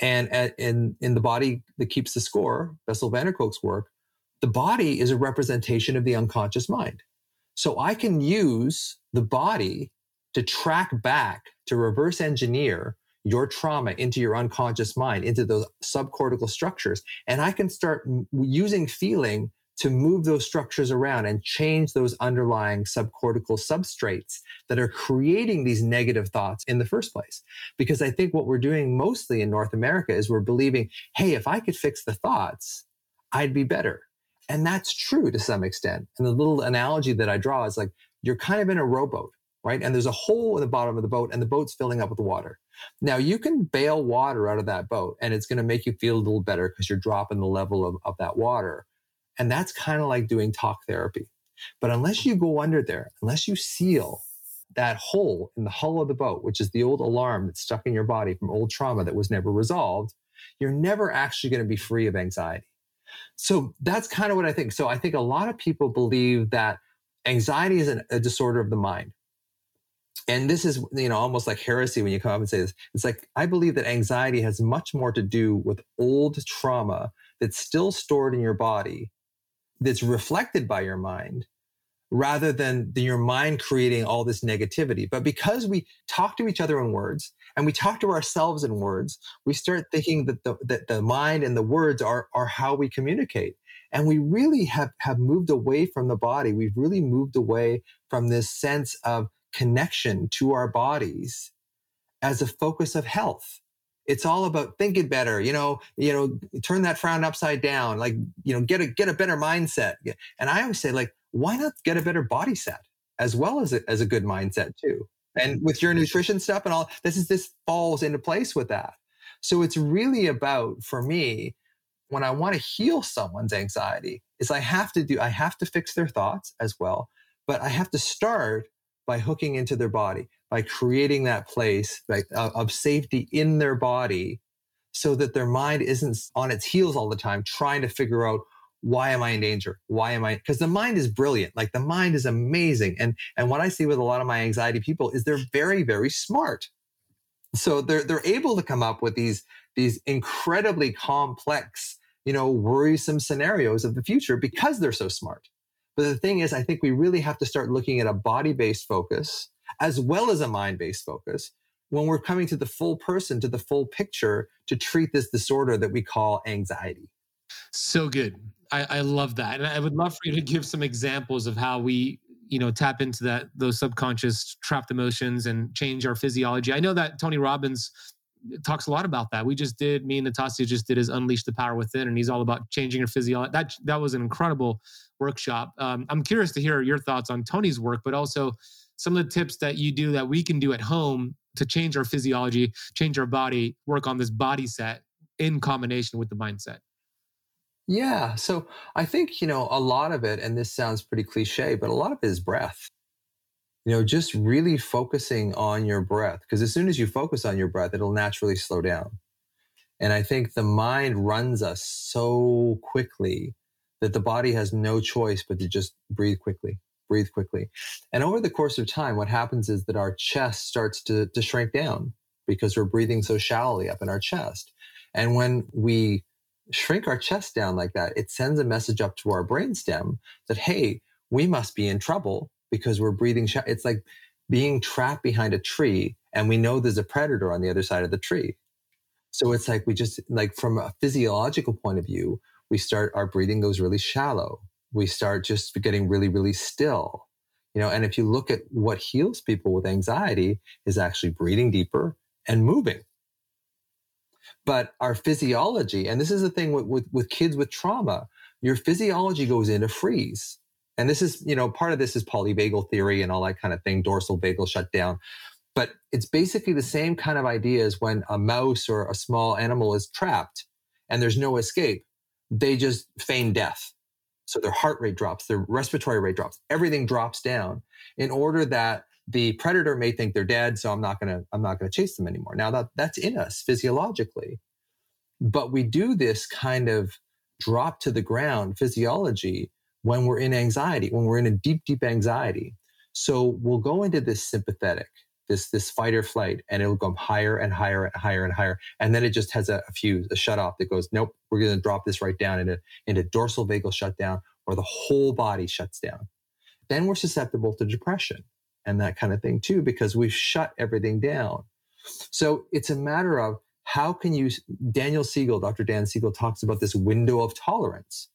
And at, in, in the body that keeps the score, Bessel van der Kolk's work, the body is a representation of the unconscious mind. So I can use the body to track back, to reverse engineer your trauma into your unconscious mind, into those subcortical structures. And I can start using feeling to move those structures around and change those underlying subcortical substrates that are creating these negative thoughts in the first place. Because I think what we're doing mostly in North America is we're believing, hey, if I could fix the thoughts, I'd be better. And that's true to some extent. And the little analogy that I draw is like you're kind of in a rowboat, right? And there's a hole in the bottom of the boat and the boat's filling up with water. Now you can bail water out of that boat and it's going to make you feel a little better because you're dropping the level of, of that water. And that's kind of like doing talk therapy. But unless you go under there, unless you seal that hole in the hull of the boat, which is the old alarm that's stuck in your body from old trauma that was never resolved, you're never actually going to be free of anxiety. So that's kind of what I think. So I think a lot of people believe that anxiety is an, a disorder of the mind. And this is, you know, almost like heresy when you come up and say this. It's like, I believe that anxiety has much more to do with old trauma that's still stored in your body that's reflected by your mind rather than the, your mind creating all this negativity. But because we talk to each other in words and we talk to ourselves in words, we start thinking that the, that the mind and the words are, are how we communicate. And we really have, have moved away from the body. We've really moved away from this sense of connection to our bodies as a focus of health. It's all about thinking better, you know, you know, turn that frown upside down, like, you know, get a get a better mindset. And I always say, like, why not get a better body set as well as a, as a good mindset too? And with your nutrition stuff and all, this is this falls into place with that. So it's really about for me when I want to heal someone's anxiety is I have to do I have to fix their thoughts as well, but I have to start by hooking into their body by creating that place like, uh, of safety in their body so that their mind isn't on its heels all the time trying to figure out why am i in danger? Why am i because the mind is brilliant like the mind is amazing and and what i see with a lot of my anxiety people is they're very very smart. So they're they're able to come up with these these incredibly complex you know worrisome scenarios of the future because they're so smart but the thing is i think we really have to start looking at a body based focus as well as a mind based focus when we're coming to the full person, to the full picture to treat this disorder that we call anxiety. So good. I, I love that. And I would love for you to give some examples of how we you know tap into that those subconscious trapped emotions and change our physiology i know that tony robbins talks a lot about that we just did me and natasha just did his unleash the power within and he's all about changing your physiology that that was an incredible workshop um, i'm curious to hear your thoughts on tony's work but also some of the tips that you do that we can do at home to change our physiology, change our body, work on this body set in combination with the mindset? Yeah. So I think, you know, a lot of it, and this sounds pretty cliche, but a lot of it is breath. You know, just really focusing on your breath. Because as soon as you focus on your breath, it'll naturally slow down. And I think the mind runs us so quickly that the body has no choice but to just breathe quickly breathe quickly. And over the course of time, what happens is that our chest starts to, to shrink down because we're breathing so shallowly up in our chest. And when we shrink our chest down like that, it sends a message up to our brainstem that, hey, we must be in trouble because we're breathing. Sh-. It's like being trapped behind a tree and we know there's a predator on the other side of the tree. So it's like we just, like from a physiological point of view, we start, our breathing goes really shallow we start just getting really, really still. You know, and if you look at what heals people with anxiety is actually breathing deeper and moving. But our physiology, and this is the thing with, with, with kids with trauma, your physiology goes into freeze. And this is, you know, part of this is polyvagal theory and all that kind of thing, dorsal vagal shutdown. But it's basically the same kind of idea as when a mouse or a small animal is trapped and there's no escape. They just feign death so their heart rate drops, their respiratory rate drops, everything drops down in order that the predator may think they're dead. So I'm not going to, I'm not going to chase them anymore. Now that that's in us physiologically, but we do this kind of drop to the ground physiology when we're in anxiety, when we're in a deep, deep anxiety. So we'll go into this sympathetic, this this fight or flight, and it'll go higher and higher and higher and higher, and then it just has a, a fuse, a shut off that goes, nope, we're going to drop this right down into into dorsal vagal shutdown, or the whole body shuts down. Then we're susceptible to depression and that kind of thing too, because we've shut everything down. So it's a matter of how can you, Daniel Siegel, Dr. Dan Siegel talks about this window of tolerance.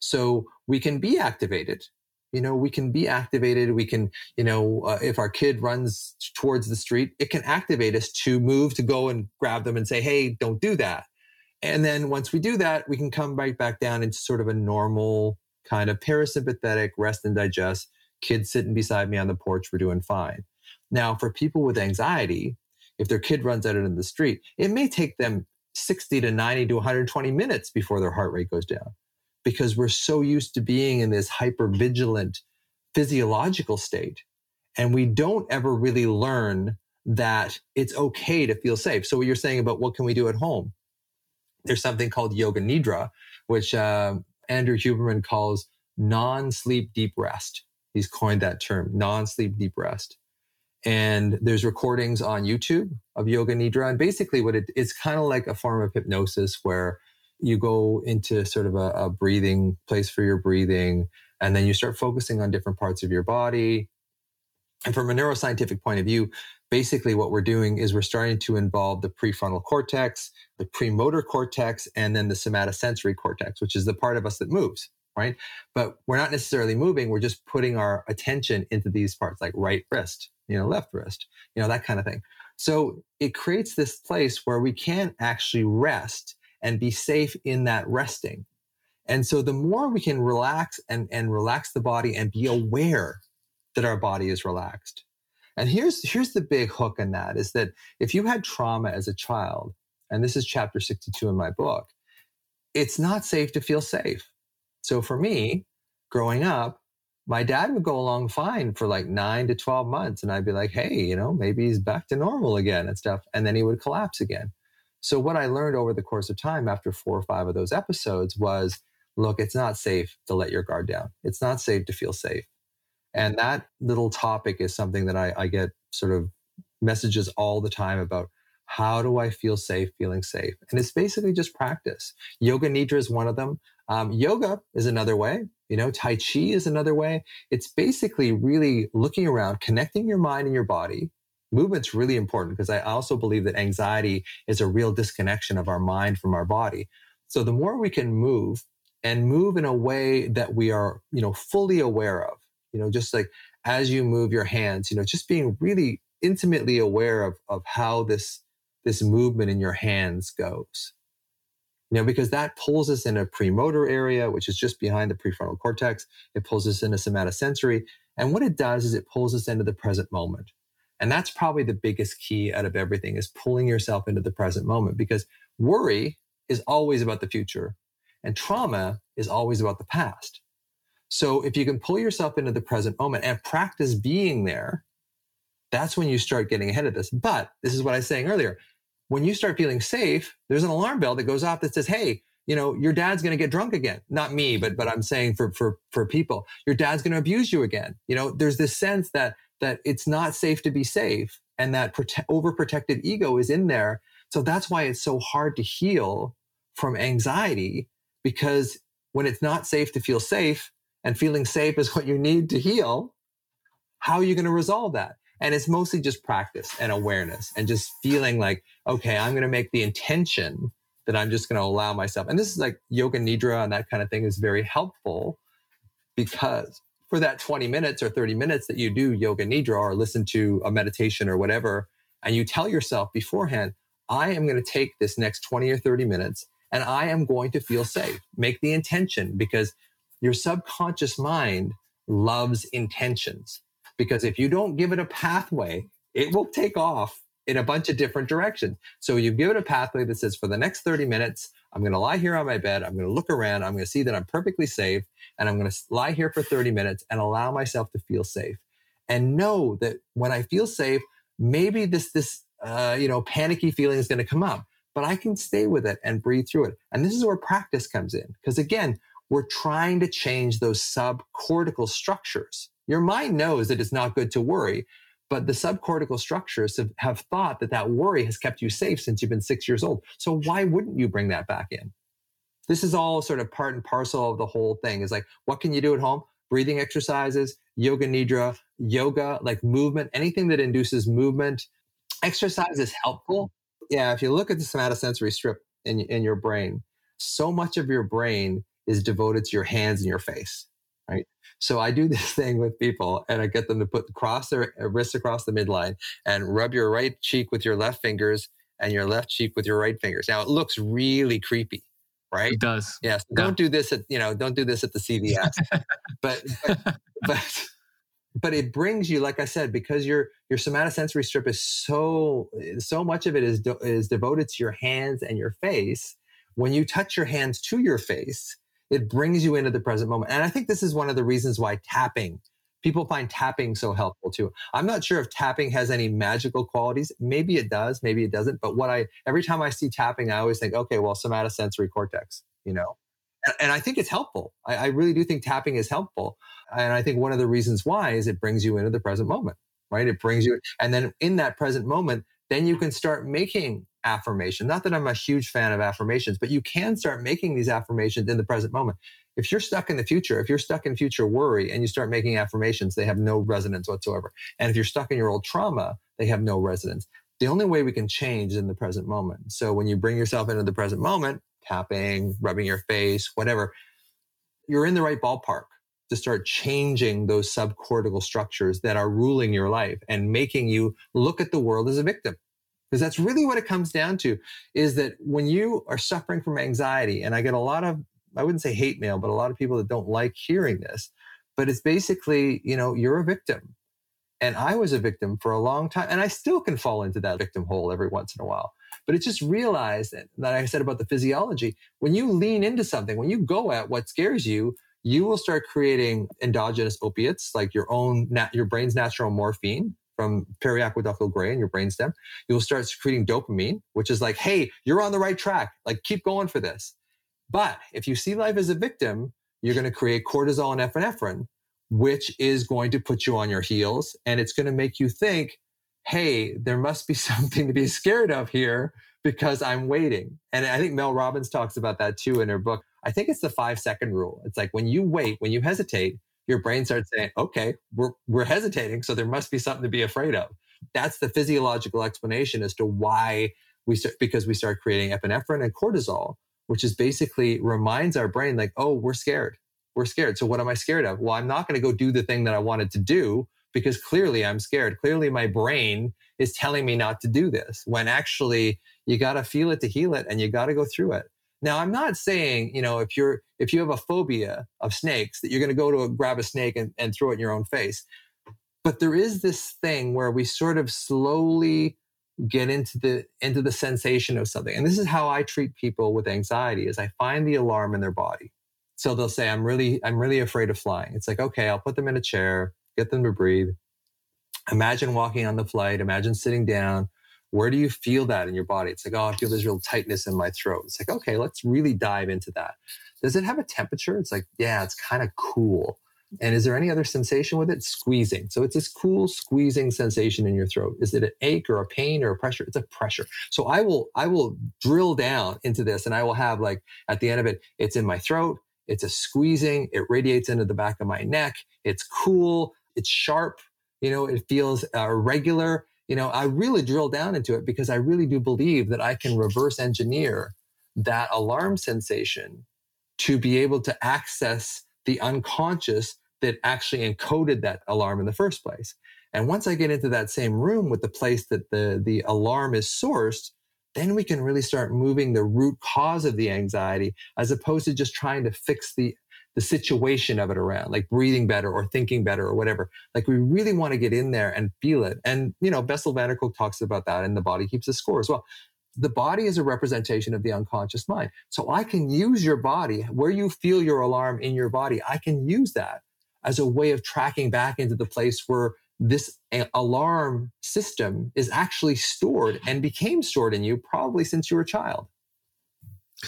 So we can be activated. You know, we can be activated. We can, you know, uh, if our kid runs towards the street, it can activate us to move, to go and grab them and say, hey, don't do that. And then once we do that, we can come right back down into sort of a normal kind of parasympathetic rest and digest kids sitting beside me on the porch, we're doing fine. Now, for people with anxiety, if their kid runs out in the street, it may take them 60 to 90 to 120 minutes before their heart rate goes down because we're so used to being in this hyper vigilant physiological state. And we don't ever really learn that it's okay to feel safe. So, what you're saying about what can we do at home? There's something called yoga nidra, which uh, Andrew Huberman calls non sleep deep rest. He's coined that term, non-sleep deep rest. And there's recordings on YouTube of yoga nidra. And basically what it, it's kind of like a form of hypnosis where you go into sort of a, a breathing place for your breathing, and then you start focusing on different parts of your body. And from a neuroscientific point of view, basically what we're doing is we're starting to involve the prefrontal cortex, the premotor cortex, and then the somatosensory cortex, which is the part of us that moves right? But we're not necessarily moving. We're just putting our attention into these parts, like right wrist, you know, left wrist, you know, that kind of thing. So it creates this place where we can actually rest and be safe in that resting. And so the more we can relax and, and relax the body and be aware that our body is relaxed. And here's, here's the big hook in that is that if you had trauma as a child, and this is chapter 62 in my book, it's not safe to feel safe. So for me, growing up, my dad would go along fine for like nine to 12 months. And I'd be like, hey, you know, maybe he's back to normal again and stuff. And then he would collapse again. So what I learned over the course of time after four or five of those episodes was look, it's not safe to let your guard down. It's not safe to feel safe. And that little topic is something that I, I get sort of messages all the time about how do I feel safe feeling safe? And it's basically just practice. Yoga Nidra is one of them. Um, yoga is another way. You know, Tai Chi is another way. It's basically really looking around, connecting your mind and your body. Movement's really important because I also believe that anxiety is a real disconnection of our mind from our body. So the more we can move and move in a way that we are, you know, fully aware of, you know, just like as you move your hands, you know, just being really intimately aware of, of how this, this movement in your hands goes you know, because that pulls us in a premotor area, which is just behind the prefrontal cortex. It pulls us into somatosensory. And what it does is it pulls us into the present moment. And that's probably the biggest key out of everything is pulling yourself into the present moment because worry is always about the future and trauma is always about the past. So if you can pull yourself into the present moment and practice being there, that's when you start getting ahead of this. But this is what I was saying earlier when you start feeling safe, there's an alarm bell that goes off that says, Hey, you know, your dad's going to get drunk again. Not me, but, but I'm saying for, for, for people, your dad's going to abuse you again. You know, there's this sense that, that it's not safe to be safe and that prote- overprotected ego is in there. So that's why it's so hard to heal from anxiety because when it's not safe to feel safe and feeling safe is what you need to heal, how are you going to resolve that? And it's mostly just practice and awareness and just feeling like, okay, I'm going to make the intention that I'm just going to allow myself. And this is like yoga nidra and that kind of thing is very helpful because for that 20 minutes or 30 minutes that you do yoga nidra or listen to a meditation or whatever, and you tell yourself beforehand, I am going to take this next 20 or 30 minutes and I am going to feel safe. Make the intention because your subconscious mind loves intentions because if you don't give it a pathway, it will take off in a bunch of different directions. So you give it a pathway that says, for the next 30 minutes, I'm going to lie here on my bed. I'm going to look around. I'm going to see that I'm perfectly safe. And I'm going to lie here for 30 minutes and allow myself to feel safe and know that when I feel safe, maybe this, this, uh, you know, panicky feeling is going to come up, but I can stay with it and breathe through it. And this is where practice comes in. Because again, we're trying to change those subcortical structures your mind knows that it's not good to worry, but the subcortical structures have, have thought that that worry has kept you safe since you've been six years old. So why wouldn't you bring that back in? This is all sort of part and parcel of the whole thing. Is like, what can you do at home? Breathing exercises, yoga nidra, yoga, like movement, anything that induces movement. Exercise is helpful. Yeah, if you look at the somatosensory strip in, in your brain, so much of your brain is devoted to your hands and your face, right? So I do this thing with people and I get them to put cross their uh, wrists across the midline and rub your right cheek with your left fingers and your left cheek with your right fingers. Now it looks really creepy, right? It does. Yes. Yeah. Don't do this at, you know, don't do this at the CVS. but, but, but, but it brings you, like I said, because your, your somatosensory strip is so, so much of it is, de- is devoted to your hands and your face. When you touch your hands to your face, it brings you into the present moment. And I think this is one of the reasons why tapping, people find tapping so helpful too. I'm not sure if tapping has any magical qualities. Maybe it does, maybe it doesn't. But what I, every time I see tapping, I always think, okay, well, somatosensory cortex, you know? And, and I think it's helpful. I, I really do think tapping is helpful. And I think one of the reasons why is it brings you into the present moment, right? It brings you, and then in that present moment, then you can start making affirmation. Not that I'm a huge fan of affirmations, but you can start making these affirmations in the present moment. If you're stuck in the future, if you're stuck in future worry and you start making affirmations, they have no resonance whatsoever. And if you're stuck in your old trauma, they have no resonance. The only way we can change is in the present moment. So when you bring yourself into the present moment, tapping, rubbing your face, whatever, you're in the right ballpark to start changing those subcortical structures that are ruling your life and making you look at the world as a victim because that's really what it comes down to is that when you are suffering from anxiety and i get a lot of i wouldn't say hate mail but a lot of people that don't like hearing this but it's basically you know you're a victim. And i was a victim for a long time and i still can fall into that victim hole every once in a while. But it's just realized that, that i said about the physiology when you lean into something when you go at what scares you you will start creating endogenous opiates like your own your brain's natural morphine from periaqueductal gray in your brainstem, you'll start secreting dopamine, which is like, hey, you're on the right track. Like, keep going for this. But if you see life as a victim, you're going to create cortisol and epinephrine, which is going to put you on your heels. And it's going to make you think, hey, there must be something to be scared of here because I'm waiting. And I think Mel Robbins talks about that too in her book. I think it's the five second rule. It's like when you wait, when you hesitate, your brain starts saying, okay, we're, we're hesitating. So there must be something to be afraid of. That's the physiological explanation as to why we start, because we start creating epinephrine and cortisol, which is basically reminds our brain like, oh, we're scared. We're scared. So what am I scared of? Well, I'm not going to go do the thing that I wanted to do because clearly I'm scared. Clearly my brain is telling me not to do this when actually you got to feel it to heal it and you got to go through it. Now, I'm not saying, you know, if you're if you have a phobia of snakes, that you're going to go to a, grab a snake and, and throw it in your own face. But there is this thing where we sort of slowly get into the into the sensation of something. And this is how I treat people with anxiety is I find the alarm in their body. So they'll say, I'm really, I'm really afraid of flying. It's like, okay, I'll put them in a chair, get them to breathe. Imagine walking on the flight, imagine sitting down, where do you feel that in your body? It's like, oh, I feel this real tightness in my throat. It's like, okay, let's really dive into that. Does it have a temperature? It's like, yeah, it's kind of cool. And is there any other sensation with it? Squeezing. So it's this cool squeezing sensation in your throat. Is it an ache or a pain or a pressure? It's a pressure. So I will I will drill down into this and I will have like at the end of it, it's in my throat, it's a squeezing, it radiates into the back of my neck, it's cool, it's sharp, you know, it feels uh, regular you know, I really drill down into it because I really do believe that I can reverse engineer that alarm sensation to be able to access the unconscious that actually encoded that alarm in the first place. And once I get into that same room with the place that the, the alarm is sourced, then we can really start moving the root cause of the anxiety as opposed to just trying to fix the the situation of it around, like breathing better or thinking better or whatever. Like we really want to get in there and feel it. And, you know, Bessel van der Kolk talks about that and the body keeps a score as well. The body is a representation of the unconscious mind. So I can use your body where you feel your alarm in your body. I can use that as a way of tracking back into the place where this alarm system is actually stored and became stored in you probably since you were a child.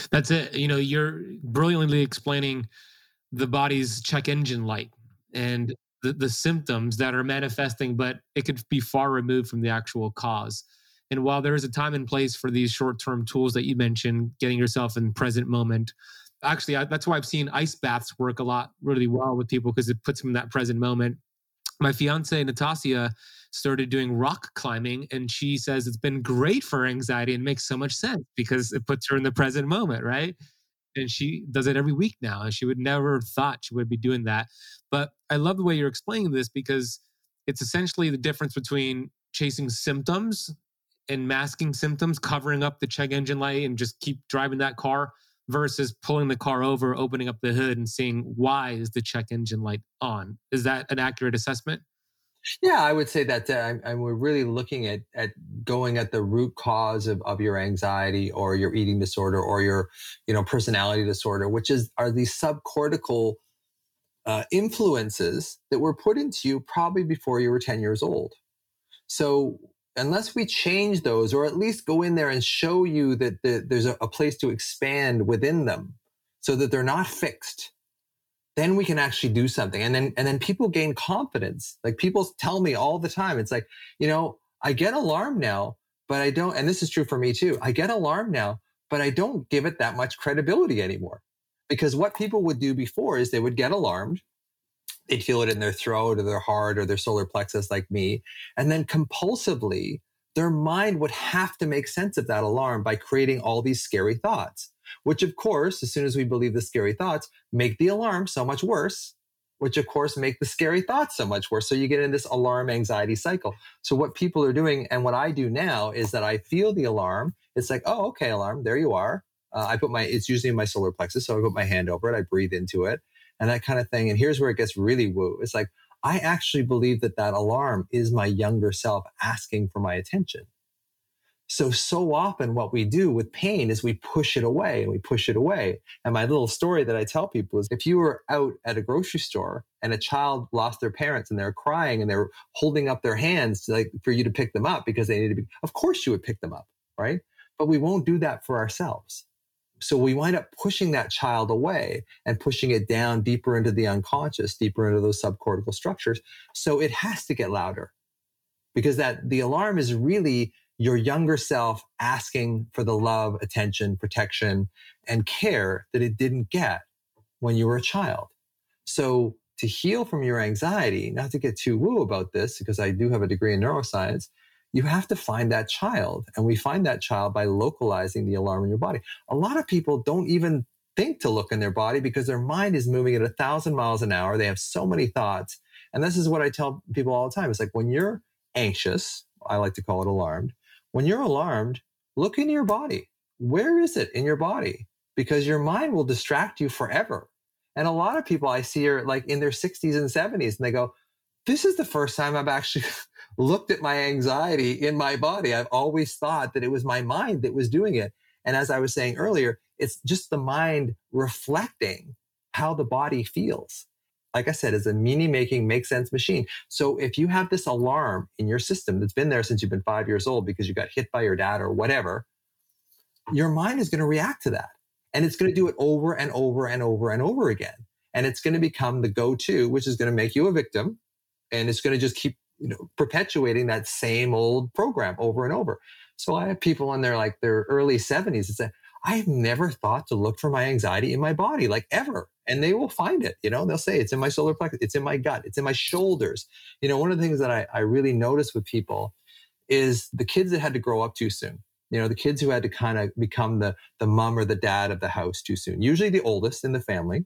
That's it. You know, you're brilliantly explaining the body's check engine light. And the, the symptoms that are manifesting, but it could be far removed from the actual cause. And while there is a time and place for these short term tools that you mentioned, getting yourself in present moment, actually, I, that's why I've seen ice baths work a lot really well with people because it puts them in that present moment. My fiance, Natasha, started doing rock climbing, and she says it's been great for anxiety and makes so much sense because it puts her in the present moment, right? And she does it every week now, and she would never have thought she would be doing that. But I love the way you're explaining this because it's essentially the difference between chasing symptoms and masking symptoms, covering up the check engine light and just keep driving that car versus pulling the car over, opening up the hood and seeing why is the check engine light on. Is that an accurate assessment? Yeah, I would say that uh, we're really looking at at going at the root cause of, of your anxiety or your eating disorder or your you know personality disorder, which is are these subcortical uh, influences that were put into you probably before you were 10 years old. So unless we change those or at least go in there and show you that the, there's a, a place to expand within them so that they're not fixed then we can actually do something. And then and then people gain confidence. Like people tell me all the time it's like you know i get alarmed now but i don't and this is true for me too i get alarmed now but i don't give it that much credibility anymore. Because what people would do before is they would get alarmed they'd feel it in their throat or their heart or their solar plexus like me and then compulsively their mind would have to make sense of that alarm by creating all these scary thoughts which of course, as soon as we believe the scary thoughts, make the alarm so much worse, which of course make the scary thoughts so much worse. So you get in this alarm anxiety cycle. So what people are doing and what I do now is that I feel the alarm. It's like, oh, okay, alarm, there you are. Uh, I put my, it's usually in my solar plexus. So I put my hand over it, I breathe into it and that kind of thing. And here's where it gets really woo. It's like, I actually believe that that alarm is my younger self asking for my attention. So, so often what we do with pain is we push it away and we push it away. And my little story that I tell people is if you were out at a grocery store and a child lost their parents and they're crying and they're holding up their hands to like for you to pick them up because they need to be, of course you would pick them up, right? But we won't do that for ourselves. So we wind up pushing that child away and pushing it down deeper into the unconscious, deeper into those subcortical structures. So it has to get louder because that the alarm is really your younger self asking for the love, attention, protection, and care that it didn't get when you were a child. So to heal from your anxiety, not to get too woo about this, because I do have a degree in neuroscience, you have to find that child. And we find that child by localizing the alarm in your body. A lot of people don't even think to look in their body because their mind is moving at a thousand miles an hour. They have so many thoughts. And this is what I tell people all the time. It's like when you're anxious, I like to call it alarmed, when you're alarmed, look in your body. Where is it in your body? Because your mind will distract you forever. And a lot of people I see are like in their 60s and 70s, and they go, This is the first time I've actually looked at my anxiety in my body. I've always thought that it was my mind that was doing it. And as I was saying earlier, it's just the mind reflecting how the body feels like I said, is a meaning making, make sense machine. So if you have this alarm in your system that's been there since you've been five years old because you got hit by your dad or whatever, your mind is going to react to that. And it's going to do it over and over and over and over again. And it's going to become the go to, which is going to make you a victim. And it's going to just keep, you know, perpetuating that same old program over and over. So I have people in their like their early 70s that say, I've never thought to look for my anxiety in my body, like ever. And they will find it. You know, they'll say it's in my solar plexus, it's in my gut, it's in my shoulders. You know, one of the things that I, I really notice with people is the kids that had to grow up too soon. You know, the kids who had to kind of become the the mom or the dad of the house too soon. Usually the oldest in the family.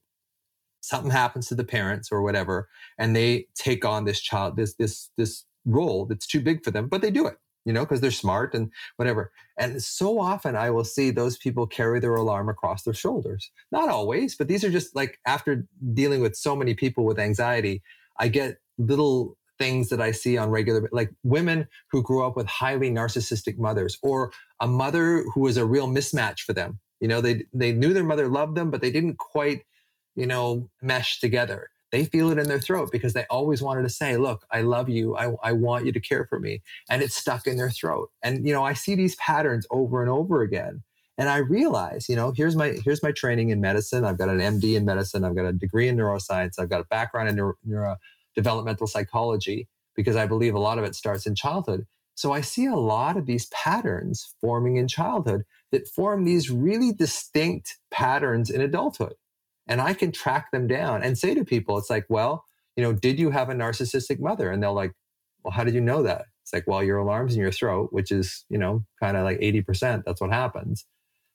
Something happens to the parents or whatever, and they take on this child, this this this role that's too big for them, but they do it you know, because they're smart and whatever. And so often I will see those people carry their alarm across their shoulders. Not always, but these are just like after dealing with so many people with anxiety, I get little things that I see on regular, like women who grew up with highly narcissistic mothers or a mother who was a real mismatch for them. You know, they, they knew their mother loved them, but they didn't quite, you know, mesh together they feel it in their throat because they always wanted to say, look, I love you. I, I want you to care for me. And it's stuck in their throat. And, you know, I see these patterns over and over again. And I realize, you know, here's my, here's my training in medicine. I've got an MD in medicine. I've got a degree in neuroscience. I've got a background in neuro, developmental psychology because I believe a lot of it starts in childhood. So I see a lot of these patterns forming in childhood that form these really distinct patterns in adulthood. And I can track them down and say to people, it's like, well, you know, did you have a narcissistic mother? And they'll like, well, how did you know that? It's like, well, your alarm's in your throat, which is, you know, kind of like 80%. That's what happens.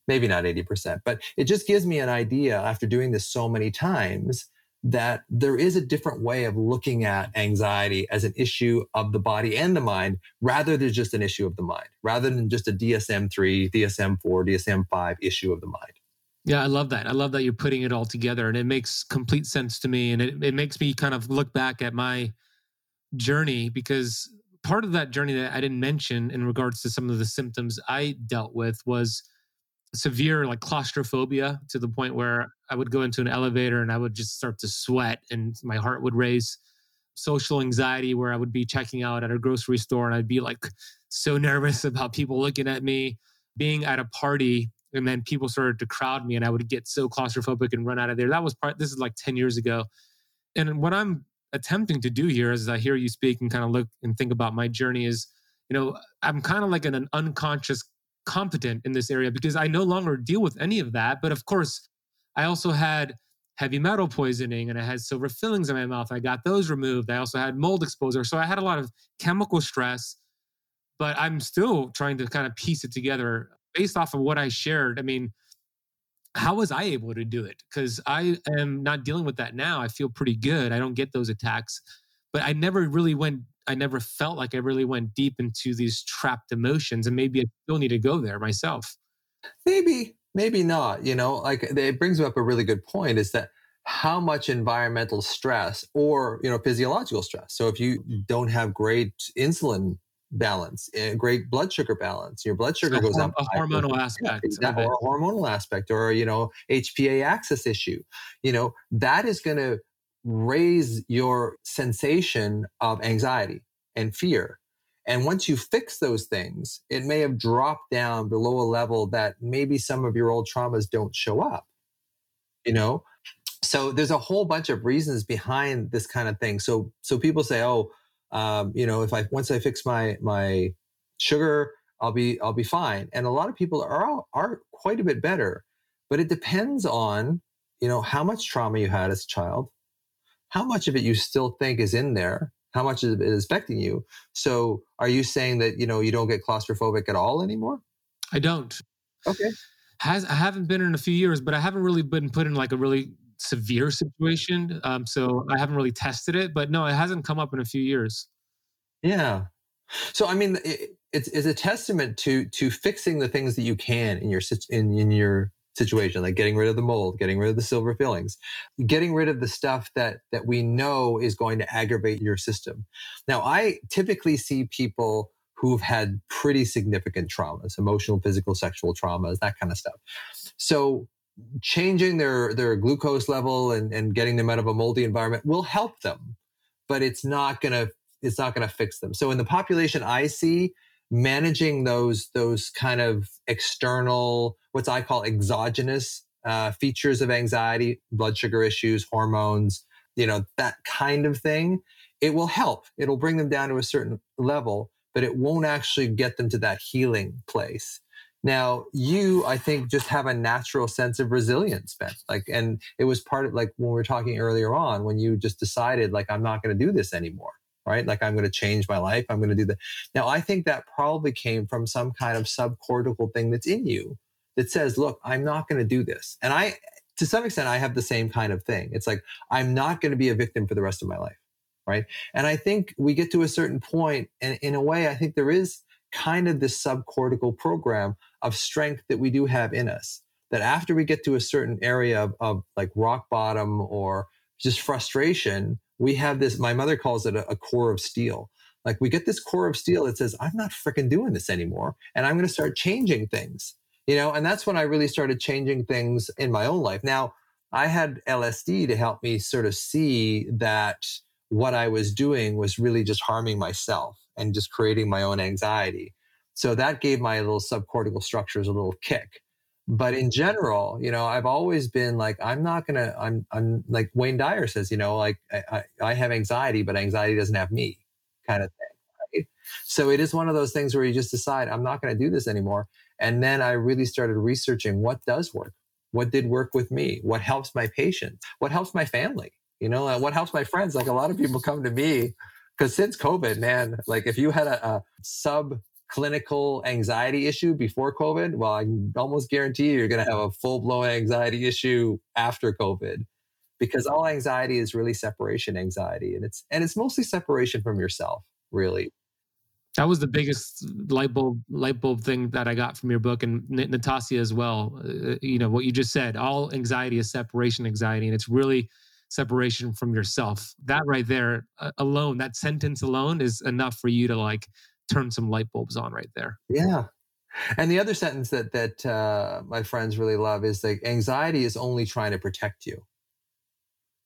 Maybe not 80%, but it just gives me an idea after doing this so many times that there is a different way of looking at anxiety as an issue of the body and the mind rather than just an issue of the mind, rather than just a DSM 3, DSM 4, DSM 5 issue of the mind. Yeah, I love that. I love that you're putting it all together and it makes complete sense to me. And it, it makes me kind of look back at my journey because part of that journey that I didn't mention in regards to some of the symptoms I dealt with was severe like claustrophobia to the point where I would go into an elevator and I would just start to sweat and my heart would race. Social anxiety where I would be checking out at a grocery store and I'd be like so nervous about people looking at me. Being at a party and then people started to crowd me and I would get so claustrophobic and run out of there. That was part this is like 10 years ago. And what I'm attempting to do here as I hear you speak and kind of look and think about my journey is, you know, I'm kind of like an, an unconscious competent in this area because I no longer deal with any of that. But of course, I also had heavy metal poisoning and I had silver fillings in my mouth. I got those removed. I also had mold exposure. So I had a lot of chemical stress, but I'm still trying to kind of piece it together based off of what I shared. I mean, how was I able to do it? Because I am not dealing with that now. I feel pretty good. I don't get those attacks, but I never really went I never felt like I really went deep into these trapped emotions. And maybe I still need to go there myself. Maybe, maybe not. You know, like it brings up a really good point is that how much environmental stress or you know physiological stress so if you mm-hmm. don't have great insulin balance eh, great blood sugar balance your blood sugar so goes up a hormonal aspect or a hormonal aspect or you know hpa axis issue you know that is going to raise your sensation of anxiety and fear. And once you fix those things, it may have dropped down below a level that maybe some of your old traumas don't show up. You know? So there's a whole bunch of reasons behind this kind of thing. So so people say, oh, um, you know, if I once I fix my my sugar, I'll be I'll be fine. And a lot of people are are quite a bit better, but it depends on you know how much trauma you had as a child, how much of it you still think is in there how much is it is affecting you. So are you saying that you know you don't get claustrophobic at all anymore? I don't. Okay. Has i haven't been in a few years but i haven't really been put in like a really severe situation um, so i haven't really tested it but no it hasn't come up in a few years. Yeah. So i mean it, it's, it's a testament to to fixing the things that you can in your in, in your situation like getting rid of the mold getting rid of the silver fillings getting rid of the stuff that that we know is going to aggravate your system. Now i typically see people who've had pretty significant traumas emotional physical sexual traumas that kind of stuff. So changing their their glucose level and, and getting them out of a moldy environment will help them but it's not to it's not to fix them. So in the population i see managing those those kind of external what i call exogenous uh, features of anxiety blood sugar issues hormones you know that kind of thing it will help. It'll bring them down to a certain level but it won't actually get them to that healing place now you i think just have a natural sense of resilience ben like and it was part of like when we were talking earlier on when you just decided like i'm not going to do this anymore right? Like I'm going to change my life. I'm going to do that. Now, I think that probably came from some kind of subcortical thing that's in you that says, look, I'm not going to do this. And I, to some extent, I have the same kind of thing. It's like, I'm not going to be a victim for the rest of my life. Right. And I think we get to a certain point, and in a way, I think there is kind of this subcortical program of strength that we do have in us. That after we get to a certain area of, of like rock bottom or just frustration, we have this, my mother calls it a, a core of steel. Like we get this core of steel that says, I'm not freaking doing this anymore. And I'm going to start changing things, you know? And that's when I really started changing things in my own life. Now, I had LSD to help me sort of see that what I was doing was really just harming myself and just creating my own anxiety. So that gave my little subcortical structures a little kick. But in general, you know, I've always been like, I'm not gonna, I'm, I'm like Wayne Dyer says, you know, like I, I, I have anxiety, but anxiety doesn't have me, kind of thing. Right? So it is one of those things where you just decide, I'm not to do this anymore. And then I really started researching what does work, what did work with me, what helps my patients, what helps my family, you know, what helps my friends. Like a lot of people come to me because since COVID, man, like if you had a, a sub clinical anxiety issue before COVID, well, I can almost guarantee you you're going to have a full blown anxiety issue after COVID because all anxiety is really separation anxiety and it's and it's mostly separation from yourself, really. That was the biggest light bulb light bulb thing that I got from your book and Natasha as well. Uh, you know what you just said. All anxiety is separation anxiety, and it's really separation from yourself. That right there uh, alone, that sentence alone, is enough for you to like turn some light bulbs on right there. Yeah. And the other sentence that that uh, my friends really love is like anxiety is only trying to protect you.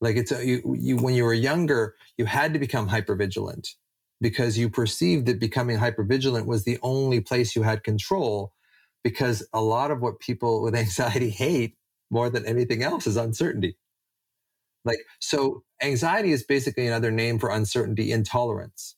Like it's a, you, you when you were younger, you had to become hypervigilant because you perceived that becoming hypervigilant was the only place you had control because a lot of what people with anxiety hate more than anything else is uncertainty. Like so anxiety is basically another name for uncertainty intolerance.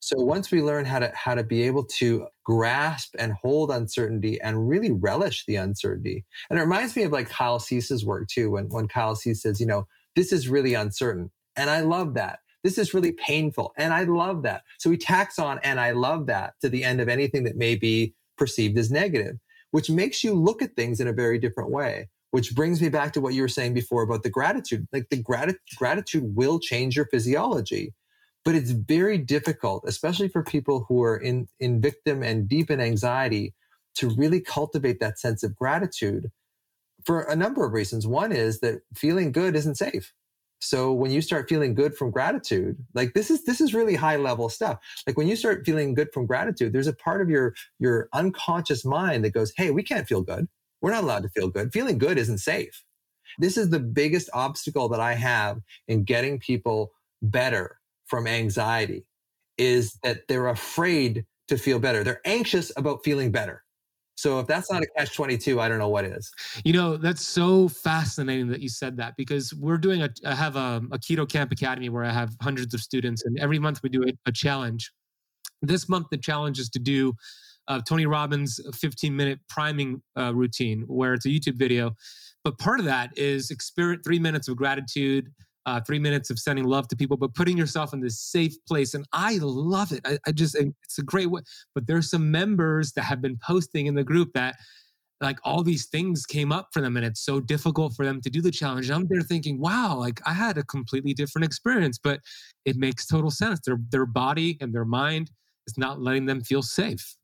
So once we learn how to how to be able to grasp and hold uncertainty and really relish the uncertainty. And it reminds me of like Kyle Cease's work too, when when Kyle Cease says, you know, this is really uncertain. And I love that. This is really painful. And I love that. So he tacks on and I love that to the end of anything that may be perceived as negative, which makes you look at things in a very different way. Which brings me back to what you were saying before about the gratitude. Like the grat- gratitude will change your physiology but it's very difficult, especially for people who are in, in victim and deep in anxiety, to really cultivate that sense of gratitude for a number of reasons. One is that feeling good isn't safe. So when you start feeling good from gratitude, like this is this is really high level stuff. Like when you start feeling good from gratitude, there's a part of your your unconscious mind that goes, "Hey, we can't feel good. We're not allowed to feel good. Feeling good isn't safe." This is the biggest obstacle that I have in getting people better from anxiety is that they're afraid to feel better. They're anxious about feeling better. So if that's not a catch 22, I don't know what is. You know, that's so fascinating that you said that because we're doing a, I have a, a Keto Kamp Academy where I have hundreds of students and every month we do a, a challenge. This month, the challenge is to do uh, Tony Robbins' 15 minute priming uh, routine where it's a YouTube video. But part of that is experience three minutes of gratitude, uh, three minutes of sending love to people, but putting yourself in this safe place. And I love it. I, I just, it's a great way. But there's some members that have been posting in the group that like all these things came up for them and it's so difficult for them to do the challenge. And I'm there thinking, wow, like I had a completely different experience, but it makes total sense. Their, their body and their mind is not letting them feel safe.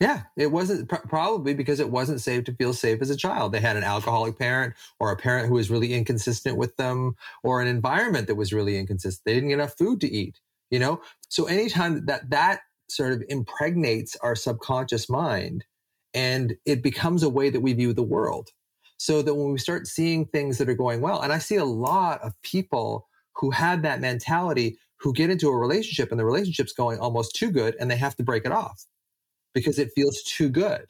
Yeah, it wasn't pr- probably because it wasn't safe to feel safe as a child. They had an alcoholic parent or a parent who was really inconsistent with them or an environment that was really inconsistent. They didn't get enough food to eat, you know? So anytime that that sort of impregnates our subconscious mind and it becomes a way that we view the world. So that when we start seeing things that are going well, and I see a lot of people who had that mentality who get into a relationship and the relationship's going almost too good and they have to break it off because it feels too good.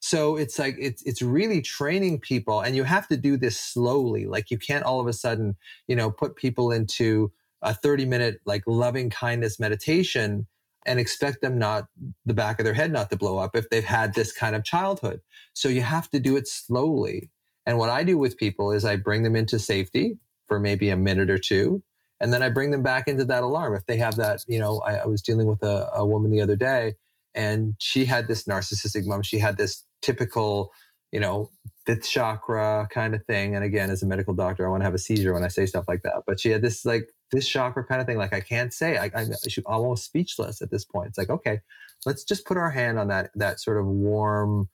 So it's like it's it's really training people and you have to do this slowly. Like you can't all of a sudden, you know, put people into a 30 minute like loving kindness meditation and expect them not the back of their head not to blow up if they've had this kind of childhood. So you have to do it slowly. And what I do with people is I bring them into safety for maybe a minute or two. And then I bring them back into that alarm. If they have that, you know, I, I was dealing with a, a woman the other day and she had this narcissistic mom. She had this typical, you know, fifth chakra kind of thing. And again, as a medical doctor, I want to have a seizure when I say stuff like that. But she had this like this chakra kind of thing. Like I can't say. I, I'm almost speechless at this point. It's like okay, let's just put our hand on that that sort of warm,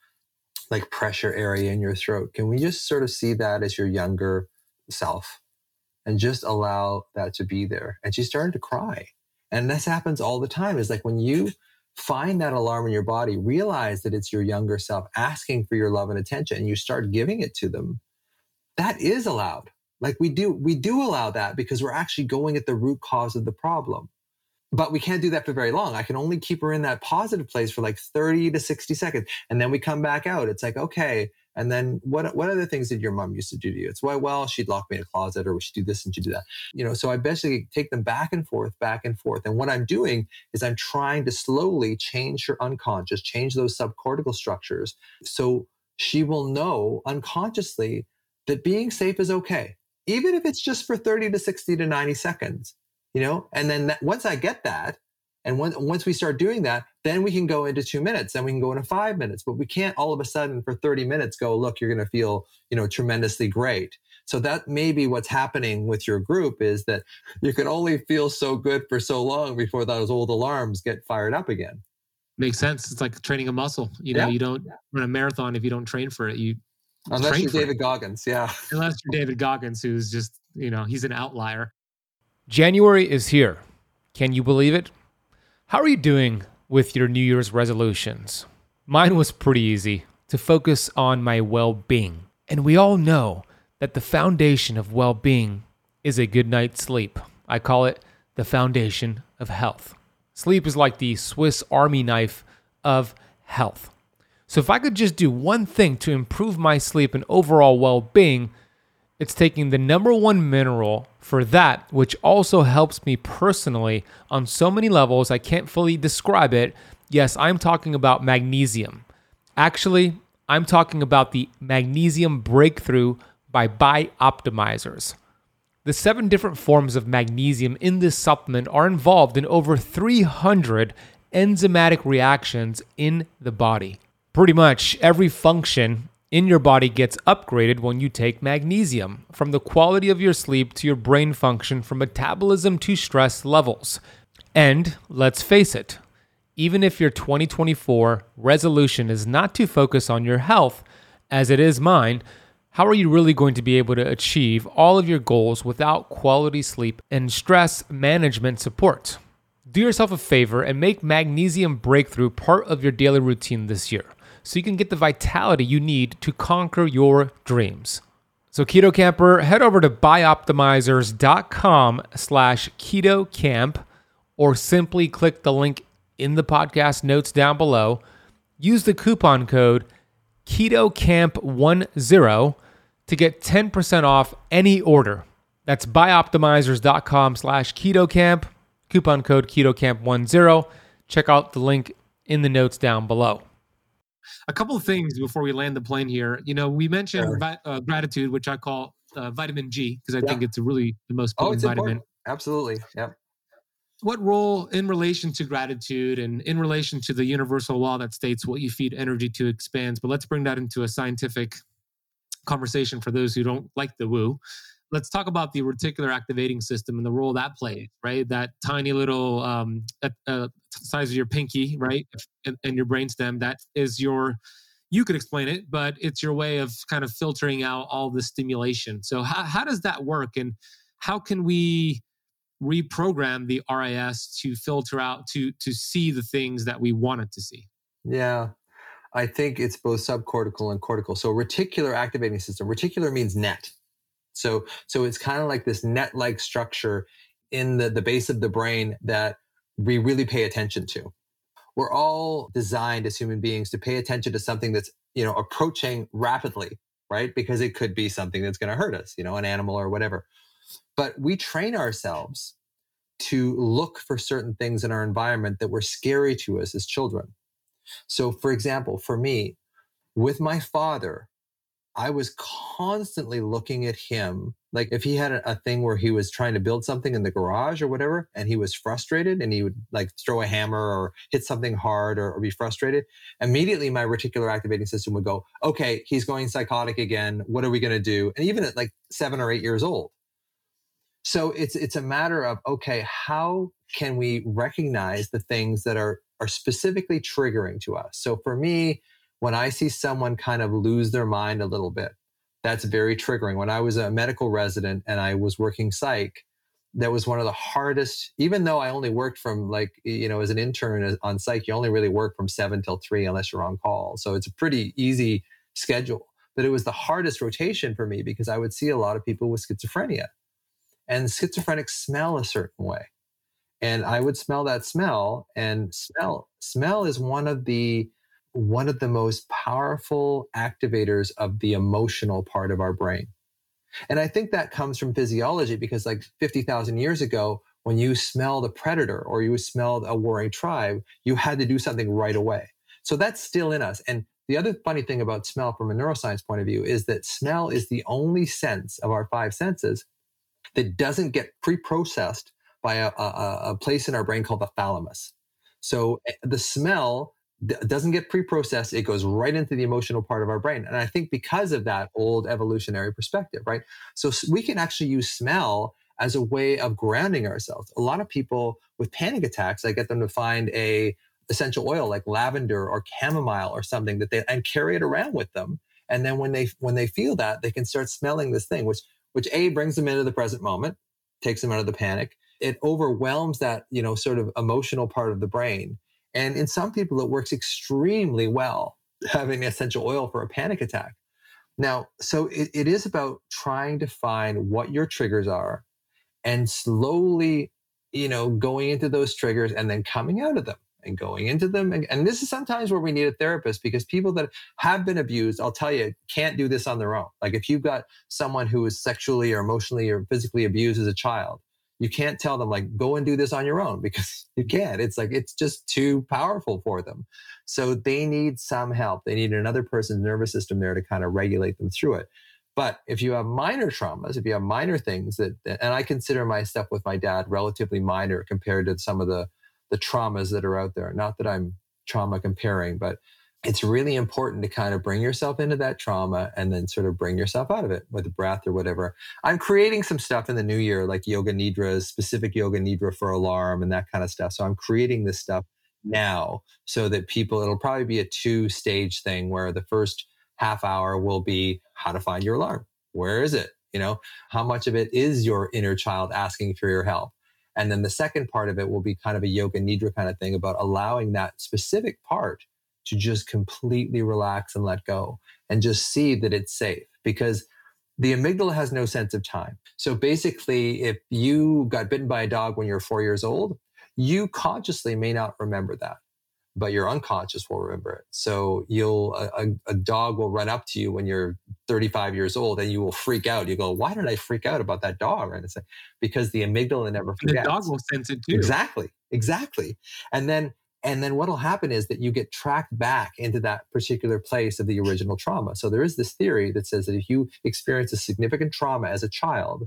like pressure area in your throat. Can we just sort of see that as your younger self, and just allow that to be there? And she started to cry. And this happens all the time. Is like when you find that alarm in your body, realize that it's your younger self asking for your love and attention, and you start giving it to them. That is allowed. Like we do, we do allow that because we're actually going at the root cause of the problem. But we can't do that for very long. I can only keep her in that positive place for like 30 to 60 seconds. And then we come back out. It's like, okay. And then what what other things did your mom used to do to you? It's why, well, she'd lock me in a closet or she'd do this and she'd do that. You know, so I basically take them back and forth, back and forth. And what I'm doing is I'm trying to slowly change her unconscious, change those subcortical structures. So she will know unconsciously that being safe is okay, even if it's just for 30 to 60 to 90 seconds, you know? And then that, once I get that, and when, once we start doing that, then we can go into two minutes, then we can go into five minutes. But we can't all of a sudden for 30 minutes go, look, you're going to feel, you know, tremendously great. So that may be what's happening with your group is that you can only feel so good for so long before those old alarms get fired up again. Makes sense. It's like training a muscle. You know, yeah. you don't run a marathon if you don't train for it. You unless you're David it. Goggins, yeah. Unless you're David Goggins, who's just you know he's an outlier. January is here. Can you believe it? How are you doing with your New Year's resolutions? Mine was pretty easy to focus on my well being. And we all know that the foundation of well being is a good night's sleep. I call it the foundation of health. Sleep is like the Swiss army knife of health. So, if I could just do one thing to improve my sleep and overall well being, it's taking the number one mineral for that, which also helps me personally on so many levels, I can't fully describe it. Yes, I'm talking about magnesium. Actually, I'm talking about the magnesium breakthrough by Bioptimizers. The seven different forms of magnesium in this supplement are involved in over 300 enzymatic reactions in the body. Pretty much every function in your body gets upgraded when you take magnesium, from the quality of your sleep to your brain function, from metabolism to stress levels. And let's face it, even if your 2024 resolution is not to focus on your health, as it is mine, how are you really going to be able to achieve all of your goals without quality sleep and stress management support? Do yourself a favor and make Magnesium Breakthrough part of your daily routine this year so you can get the vitality you need to conquer your dreams. So Keto Kamper, head over to bioptimizers.com slash keto kamp or simply click the link in the podcast notes down below. Use the coupon code KETOKAMP10 to get 10% off any order. That's bioptimizers.com slash ketokamp, coupon code KETOKAMP10. Check out the link in the notes down below a couple of things before we land the plane here. You know, we mentioned sure. vi- uh, gratitude, which I call uh, vitamin G because I yeah. think it's really the most oh, potent oh, vitamin. Important. Absolutely. Yeah. What role in relation to gratitude and in relation to the universal law that states what you feed energy to expands? But let's bring that into a scientific conversation for those who don't like the woo let's talk about the reticular activating system and the role that plays, right? That tiny little um, uh, size of your pinky, right, and, and your brainstem. That is your. You could explain it, but it's your way of kind of filtering out all the stimulation. So how how does that work, and how can we reprogram the RIS to filter out to to see the things that we want it to see? Yeah, I think it's both subcortical and cortical. So reticular activating system. Reticular means net. So so it's kind of like this net-like structure in the, the base of the brain that we really pay attention to. We're all designed as human beings to pay attention to something that's, you know, approaching rapidly, right? Because it could be something that's going to hurt us, you know, an animal or whatever. But we train ourselves to look for certain things in our environment that were scary to us as children. So, for example, for me, with my father, I was constantly looking at him. Like if he had a, a, thing where he was trying to build something in the garage or whatever, and he was frustrated and he would like throw a hammer or hit something hard or, or be frustrated, immediately my reticular activating system would go, okay, he's going psychotic again. What are we going to do? And even at like seven or eight years old. So it's it's a matter of okay, how can we recognize the things that are are specifically triggering to us? So for me, when I see someone kind of lose their mind a little bit, that's very triggering. When I was a medical resident and I was working psych, that was one of the hardest, even though I only worked from like, you know, as an intern on psych, you only really work from seven till three unless you're on call. So it's a pretty easy schedule. But it was the hardest rotation for me because I would see a lot of people with schizophrenia and schizophrenics smell a certain way. And I would smell that smell and smell, smell is one of the one of the most powerful activators of the emotional part of our brain. And I think that comes from physiology because, like 50,000 years ago, when you smelled a predator or you smelled a warring tribe, you had to do something right away. So that's still in us. And the other funny thing about smell from a neuroscience point of view is that smell is the only sense of our five senses that doesn't get pre-processed by a, a, a place in our brain called the thalamus. So eh, the smell doesn't get pre-processed it goes right into the emotional part of our brain and i think because of that old evolutionary perspective right? So we can actually use smell as a way of grounding ourselves. A lot of people with panic attacks i get them to find a essential oil like lavender or chamomile or something that they and carry it around with them and then when they when they feel that they can start smelling this thing which which a brings them into the present moment takes them out of the panic. It overwhelms that you know sort of emotional part of the brain and in some people it works extremely well having essential oil for a panic attack now so it, it is about trying to find what your triggers are and slowly you know going into those triggers and then coming out of them and going into them. And, and, this is sometimes where we need a therapist because people that have been abused, I'll tell you, can't do this on their own. Like if you've got someone who is sexually or emotionally or physically abused as a child, you can't tell them like go and do this on your own because you can't. It's like it's just too powerful for them. So they need some help. They need another person's nervous system there to kind of regulate them through it. But if you have minor traumas, if you have minor things that, and I consider my stuff with my dad relatively minor compared to some of the the traumas that are out there. Not that I'm trauma comparing, but it's really important to kind of bring yourself into that trauma and then sort of bring yourself out of it with breath or whatever. I'm creating some stuff in the new year, like yoga nidras, specific yoga nidra for alarm and that kind of stuff. So I'm creating this stuff now so that people, it'll probably be a two stage thing where the first half hour will be how to find your alarm. Where is it? You know, how much of it is your inner child asking for your help? And then the second part of it will be kind of a yoga nidra kind of thing about allowing that specific part to just completely relax and let go and just see that it's safe because the amygdala has no sense of time. So basically, if you got bitten by a dog when you're four years old, you consciously may not remember that but your unconscious will remember it. So you'll a, a, dog will run up to you when you're 35 years old, and you will freak out. You go, "Why did I freak out about that dog?" And it's like, because the amygdala never forgets. The dog will sense it too. Exactly, exactly. And then and then what'll happen is that you get tracked back into that particular place of the original trauma. So there is this theory that says that if you experience a significant trauma as a child,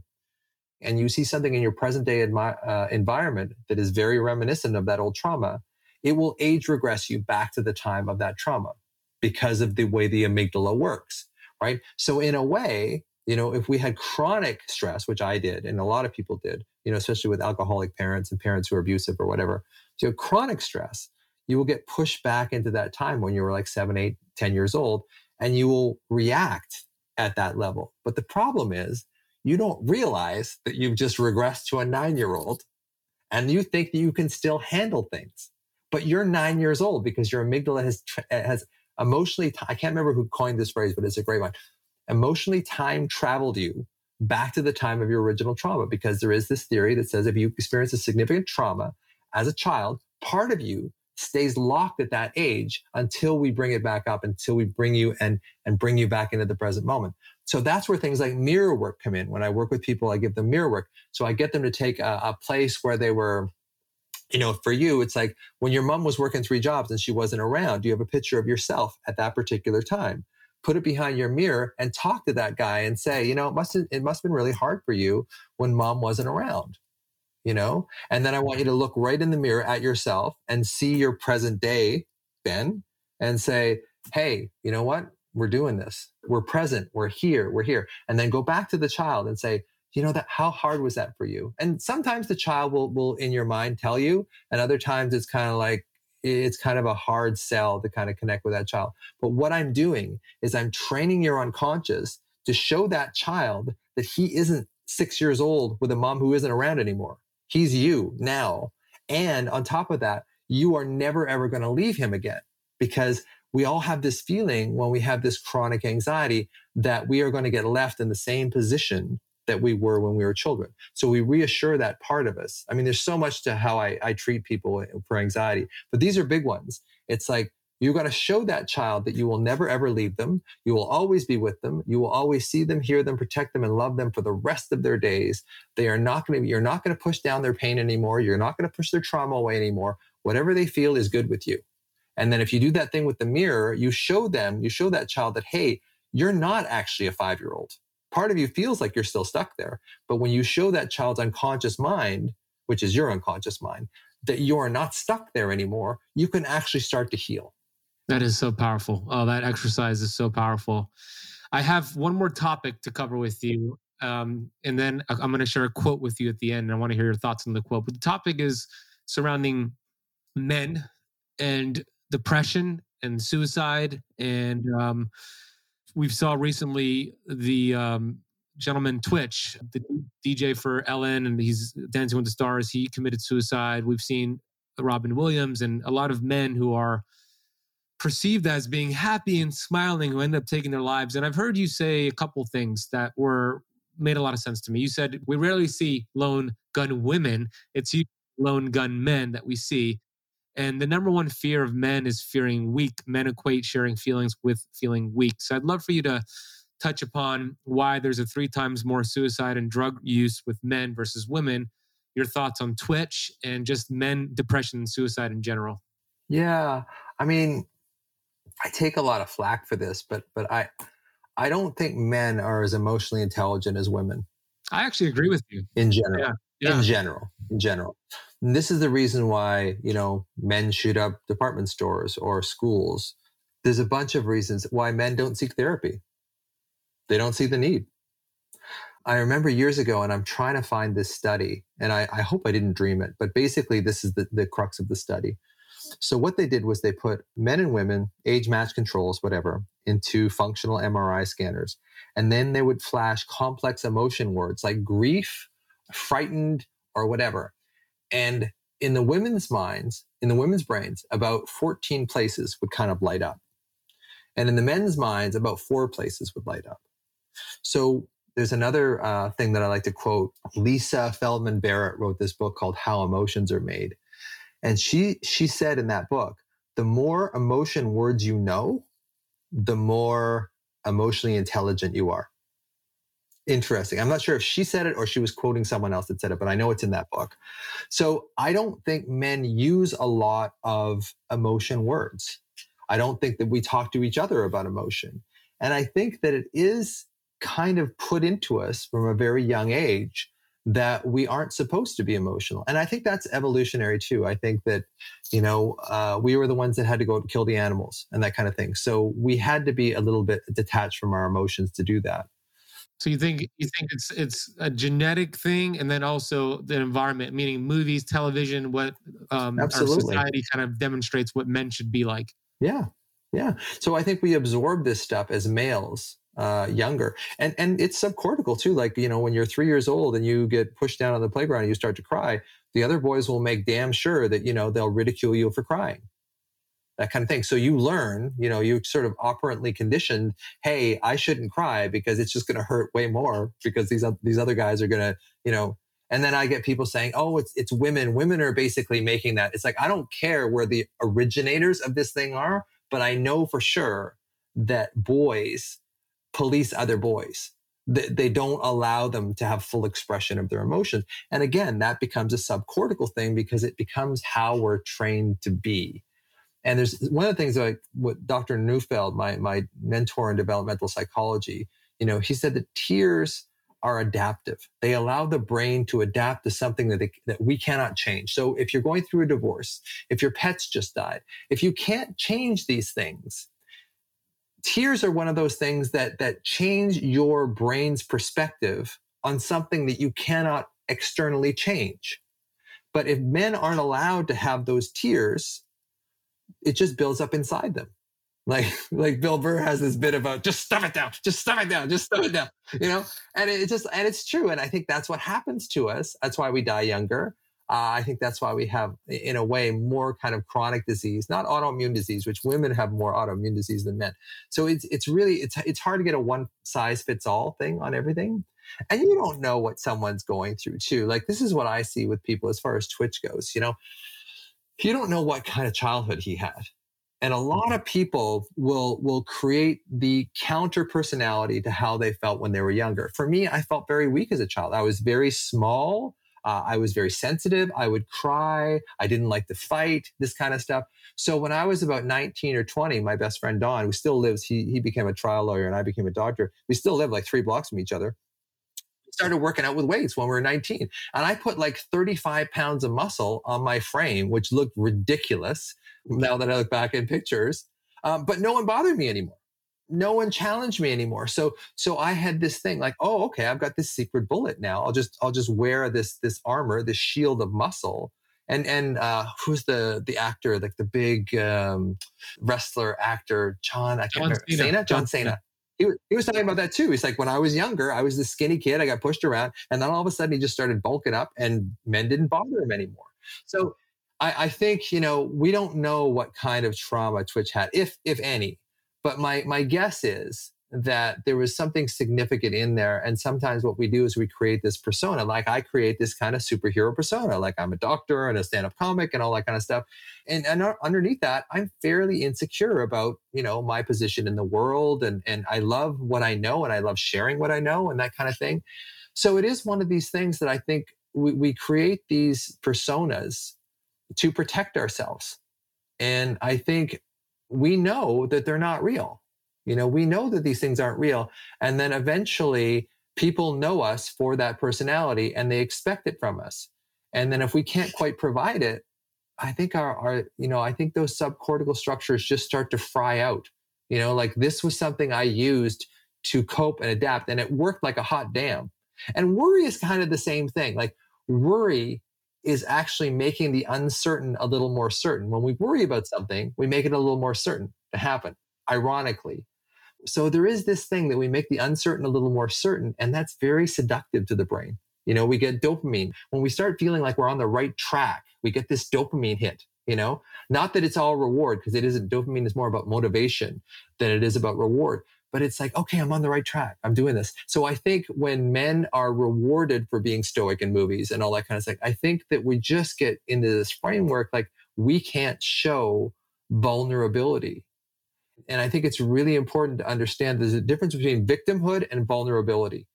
and you see something in your present day admi- uh, environment that is very reminiscent of that old trauma, it will age regress you back to the time of that trauma because of the way the amygdala works, right? So in a way, you know, if we had chronic stress, which I did, and a lot of people did, you know, especially with alcoholic parents and parents who are abusive or whatever, so chronic stress, you will get pushed back into that time when you were like seven, eight, ten years old, and you will react at that level. But the problem is you don't realize that you've just regressed to a nine year old and you think that you can still handle things but you're nine years old because your amygdala has eh, has emotionally. I can't remember who coined this phrase, but it's a great one. Emotionally, time traveled you back to the time of your original trauma because there is this theory that says if you experience a significant trauma as a child, part of you stays locked at that age until we bring it back up, until we bring you and and bring you back into the present moment. So that's where things like mirror work come in. When I work with people, I give them mirror work. So I get them to take a, a place where they were you know, for you, it's like when your mom was working three jobs and she wasn't around, you have a picture of yourself at that particular time? Put it behind your mirror and talk to that guy and say, you know, it must it must have been really hard for you when mom wasn't around, you know? And then I want you to look right in the mirror at yourself and see your present day, Ben, and say, hey, you know what? We're doing this. We're present. We're here. We're here. And then go back to the child and say, you know that how hard was that for you and sometimes the child will will in your mind tell you and other times it's kind of like it's kind of a hard sell to kind of connect with that child but what i'm doing is i'm training your unconscious to show that child that he isn't six years old with a mom who isn't around anymore he's you now and on top of that you are never ever going to leave him again because we all have this feeling when we have this chronic anxiety that we are going to get left in the same position that we were when we were children. So we reassure that part of us. I mean, there's so much to how I, I treat people eh, for anxiety, but these are big ones. It's like You got to show that child that you will never ever leave them. You will always be with them. You will always see them, hear them, protect them, and love them for the rest of their days. They are not going to, you're not going to push down their pain anymore. You're not going to push their trauma away anymore. Whatever they feel is good with you. And then if you do that thing with the mirror, you show them, you show that child that, hey, you're not actually a five year old. Part of you feels like you're still stuck there. But when you show that child's unconscious mind, which is your unconscious mind, that you are not stuck there anymore, you can actually start to heal. That is so powerful. Oh, that exercise is so powerful. I have one more topic to cover with you. Um, and then I'm going to share a quote with you at the end. And I want to hear your thoughts on the quote. But the topic is surrounding men and depression and suicide. And um, we saw recently the um, gentleman Twitch, the DJ for Ellen, and he's Dancing with the Stars. He committed suicide. We've seen Robin Williams and a lot of men who are perceived as being happy and smiling who end up taking their lives. And I've heard you say a couple things that were made a lot of sense to me. You said we rarely see lone gun women; it's lone gun men that we see. And the number one fear of men is fearing weak. Men equate sharing feelings with feeling weak. So I'd love for you to touch upon why there's a three times more suicide and drug use with men versus women. Your thoughts on Twitch and just men depression and suicide in general. Yeah. I mean, I take a lot of flack for this, but but I I don't think men are as emotionally intelligent as women. I actually agree with you. In general. Yeah. Yeah. In general. In general. And this is the reason why, you know, men shoot up department stores or schools. There's a bunch of reasons why men don't seek therapy. They don't see the need. I remember years ago, and I'm trying to find this study, and I, I hope I didn't dream it, but basically, this is the, the crux of the study. So what they did was they put men and women, age match controls, whatever, into functional MRI scanners. And then they would flash complex emotion words like grief, frightened, or whatever. And in the women's minds, in the women's brains, about 14 places would kind of light up. And in the men's minds, about four places would light up. So there's another uh, thing that I like to quote. Lisa Feldman Barrett wrote this book called How Emotions Are Made. And she she said in that book, the more emotion words you know, the more emotionally intelligent you are. Interesting. I'm not sure if she said it or she was quoting someone else that said it, but I know it's in that book. So I don't think men use a lot of emotion words. I don't think that we talk to each other about emotion. And I think that it is kind of put into us from a very young age that we aren't supposed to be emotional. And I think that's evolutionary too. I think that, you know, uh, we were the ones that had to go kill the animals and that kind of thing. So we had to be a little bit detached from our emotions to do that. So you think you think it's it's a genetic thing, and then also the environment, meaning movies, television, what um, our society kind of demonstrates what men should be like. Yeah, yeah. So I think we absorb this stuff as males uh, younger. And and it's subcortical too. Like you know, when you're three years old and you get pushed down on the playground and you start to cry, the other boys will make damn sure that you know they'll ridicule you for crying. That kind of thing. So you learn, you know, you sort of operantly conditioned. Hey, I shouldn't cry because it's just going to hurt way more because these these other guys are going to, you know. And then I get people saying, "Oh, it's it's women. Women are basically making that." It's like I don't care where the originators of this thing are, but I know for sure that boys police other boys. They, they don't allow them to have full expression of their emotions. And again, that becomes a subcortical thing because it becomes how we're trained to be. And there's one of the things like what Dr. Neufeld, my, my mentor in developmental psychology, you know, he said that tears are adaptive. They allow the brain to adapt to something that, they, that we cannot change. So if you're going through a divorce, if your pets just died, if you can't change these things, tears are one of those things that that change your brain's perspective on something that you cannot externally change. But if men aren't allowed to have those tears, it just builds up inside them. Like like Bill Burr has this bit about just stuff it down, just stuff it down, just stuff it down, you know. And it just and it's true. And I think that's what happens to us. That's why we die younger. Uh, I think that's why we have, in a way, more kind of chronic disease, not autoimmune disease, which women have more autoimmune disease than men. So it's it's really it's it's hard to get a one size fits all thing on everything, and you don't know what someone's going through too. Like this is what I see with people as far as Twitch goes. You know, you don't know what kind of childhood he had. and a lot of people will will create the counter personality to how they felt when they were younger for me i felt very weak as a child i was very small uh, i was very sensitive i would cry i didn't like to fight this kind of stuff so when i was about 19 or 20 my best friend don who still lives he, he became a trial lawyer and i became a doctor we still live like three blocks from each other started working out with weights when we were 19 and i put like 35 pounds of muscle on my frame which looked ridiculous now that I look back in pictures. Um, but no one bothered me anymore. No one challenged me anymore. So so I had this thing like, oh, okay, I've got this secret bullet now. I'll just I'll just wear this this armor, this shield of muscle. And and uh, who's the the actor, like the big um, wrestler actor, John? I can't John remember. Cena. Cena? John Cena. He was, he was talking about that too. He's like, when I was younger, I was this skinny kid. I got pushed around, and then all of a sudden, he just started bulking up, and men didn't bother him anymore. So I, I think, you know, we don't know what kind of trauma Twitch had, if if any. But my my guess is that there was something significant in there. And sometimes what we do is we create this persona, like I create this kind of superhero persona, like I'm a doctor and a stand-up comic and all that kind of stuff. And, and underneath that, I'm fairly insecure about, you know, my position in the world. And, and I love what I know and I love sharing what I know and that kind of thing. So it is one of these things that I think we, we create these personas to protect ourselves. And I think we know that they're not real. You know, we know that these things aren't real. And then eventually people know us for that personality and they expect it from us. And then if we can't quite provide it, I think our, our you know, I think those subcortical structures just start to fry out. You know, like this was something I used to cope and adapt and it worked like a hot damn. And worry is kind of the same thing. Like worry is actually making the uncertain a little more certain. When we worry about something, we make it a little more certain to happen, ironically. So there is this thing that we make the uncertain a little more certain, and that's very seductive to the brain. You know, we get dopamine. When we start feeling like we're on the right track, we get this dopamine hit, you know, not that it's all reward because it isn't. Dopamine is more about motivation than it is about reward but it's like, okay, I'm on the right track. I'm doing this. So I think when men are rewarded for being stoic in movies and all that kind of stuff, I think that we just get into this framework like we can't show vulnerability. And I think it's really important to understand there's a difference between victimhood and vulnerability.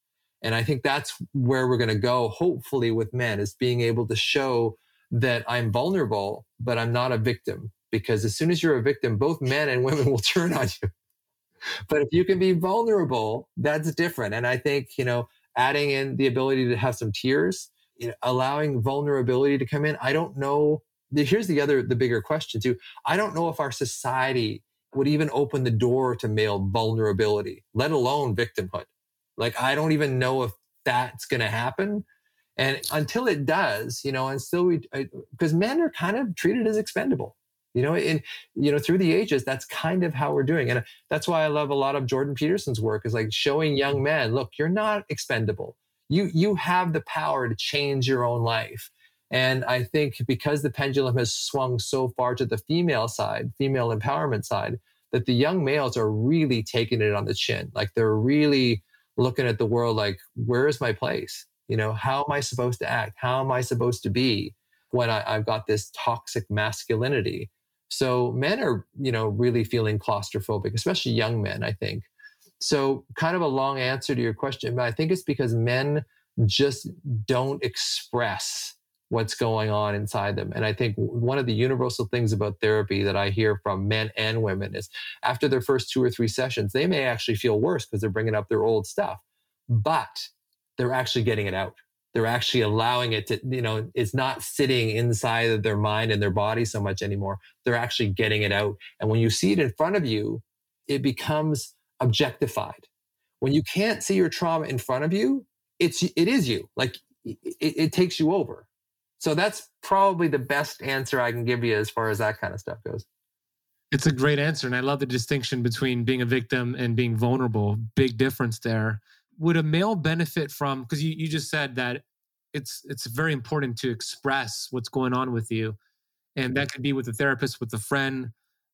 And I think that's where we're going to go, hopefully, with men, is being able to show that I'm vulnerable, but I'm not a victim. Because as soon as you're a victim, both men and women will turn on you but if you can be vulnerable, that's different. And I think, you know, adding in the ability to have some tears, you know, allowing vulnerability to come in. I don't know. Here's the other, the bigger question too. I don't know if our society would even open the door to male vulnerability, let alone victimhood. Like, I don't even know if that's going to happen. And until it does, you know, and still we, because men are kind of treated as expendable you know and you know through the ages that's kind of how we're doing and that's why i love a lot of jordan peterson's work is like showing young men look you're not expendable. You you have the power to change your own life. And i think because the pendulum has swung so far to the female side female empowerment side that the young males are really taking it on the chin. Like they're really looking at the world like where is my place? You know how am i supposed to act? How am i supposed to be when I, have got this toxic masculinity so men are, you know, really feeling claustrophobic, especially young men, I think. So kind of a long answer to your question, but I think it's because men just don't express what's going on inside them. And I think one of the universal things about therapy that I hear from men and women is after their first two or three sessions, they may actually feel worse because they're bringing up their old stuff, but they're actually getting it out they're actually allowing it to, you know, it's not sitting inside of their mind and their body so much anymore. They're actually getting it out. And when you see it in front of you, it becomes objectified. When you can't see your trauma in front of you, it's it is you. Like it, it takes you over. So that's probably the best answer I can give you as far as that kind of stuff goes. It's a great answer. And I love the distinction between being a victim and being vulnerable. Big difference there would a male benefit from because you, you just said that it's it's very important to express what's going on with you and that mm-hmm. could be with a therapist with a friend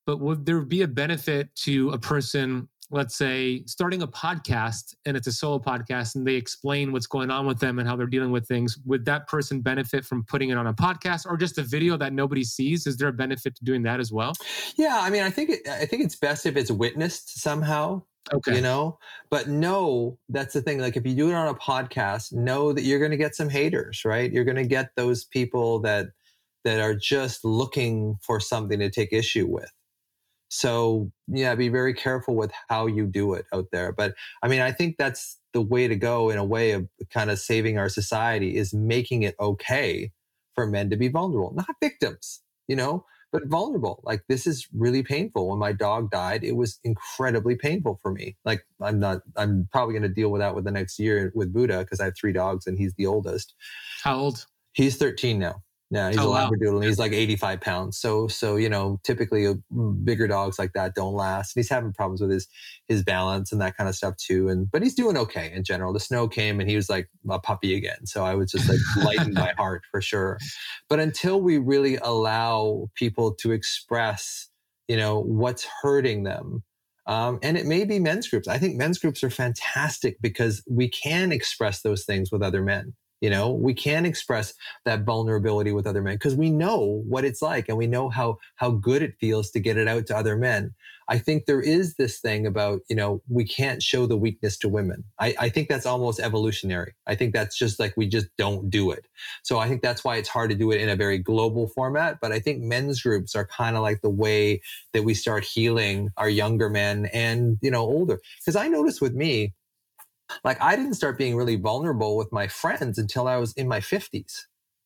but would there be a benefit to a person let's say, starting a podcast and it's a solo podcast and they explain what's going on with them and how they're dealing with things, would that person benefit from putting it on a podcast or just a video that nobody sees? Is there a benefit to doing that as well? Yeah, I mean, I think it, I think it's best if it's witnessed somehow. Okay. You know, but no, that's the thing. Like if you do it on a podcast, know that you're going to get some haters, right? You're going to get those people that that are just looking for something to take issue with. So yeah, be very careful with how you do it out there. But I mean, I think that's the way to go in a way of kind of saving our society is making it okay for men to be vulnerable, not victims, you know, but vulnerable. Like this is really painful. When my dog died, it was incredibly painful for me. Like I'm not, I'm probably going to deal with that with the next year with Buddha because I have three dogs and he's the oldest. How old? He's 13 now. Yeah, he's Oh, a wow. labradoodle and he's like 85 pounds. So, so you know, typically uh, bigger dogs like that don't last. And he's having problems with his his balance and that kind of stuff too. And but he's doing okay in general. The snow came and he was like a puppy again. So I was just like lightened my heart for sure. But until we really allow people to express, you know, what's hurting them. Um, and it may be men's groups. I think men's groups are fantastic because we can express those things with other men. You know, we can express that vulnerability with other men because we know what it's like and we know how how good it feels to get it out to other men. I think there is this thing about, you know, we can't show the weakness to women. I, I think that's almost evolutionary. I think that's just like we just don't do it. So I think that's why it's hard to do it in a very global format. But I think men's groups are kind of like the way that we start healing our younger men and, you know, older. Because I notice with me, like I didn't start being really vulnerable with my friends until I was in my 50s.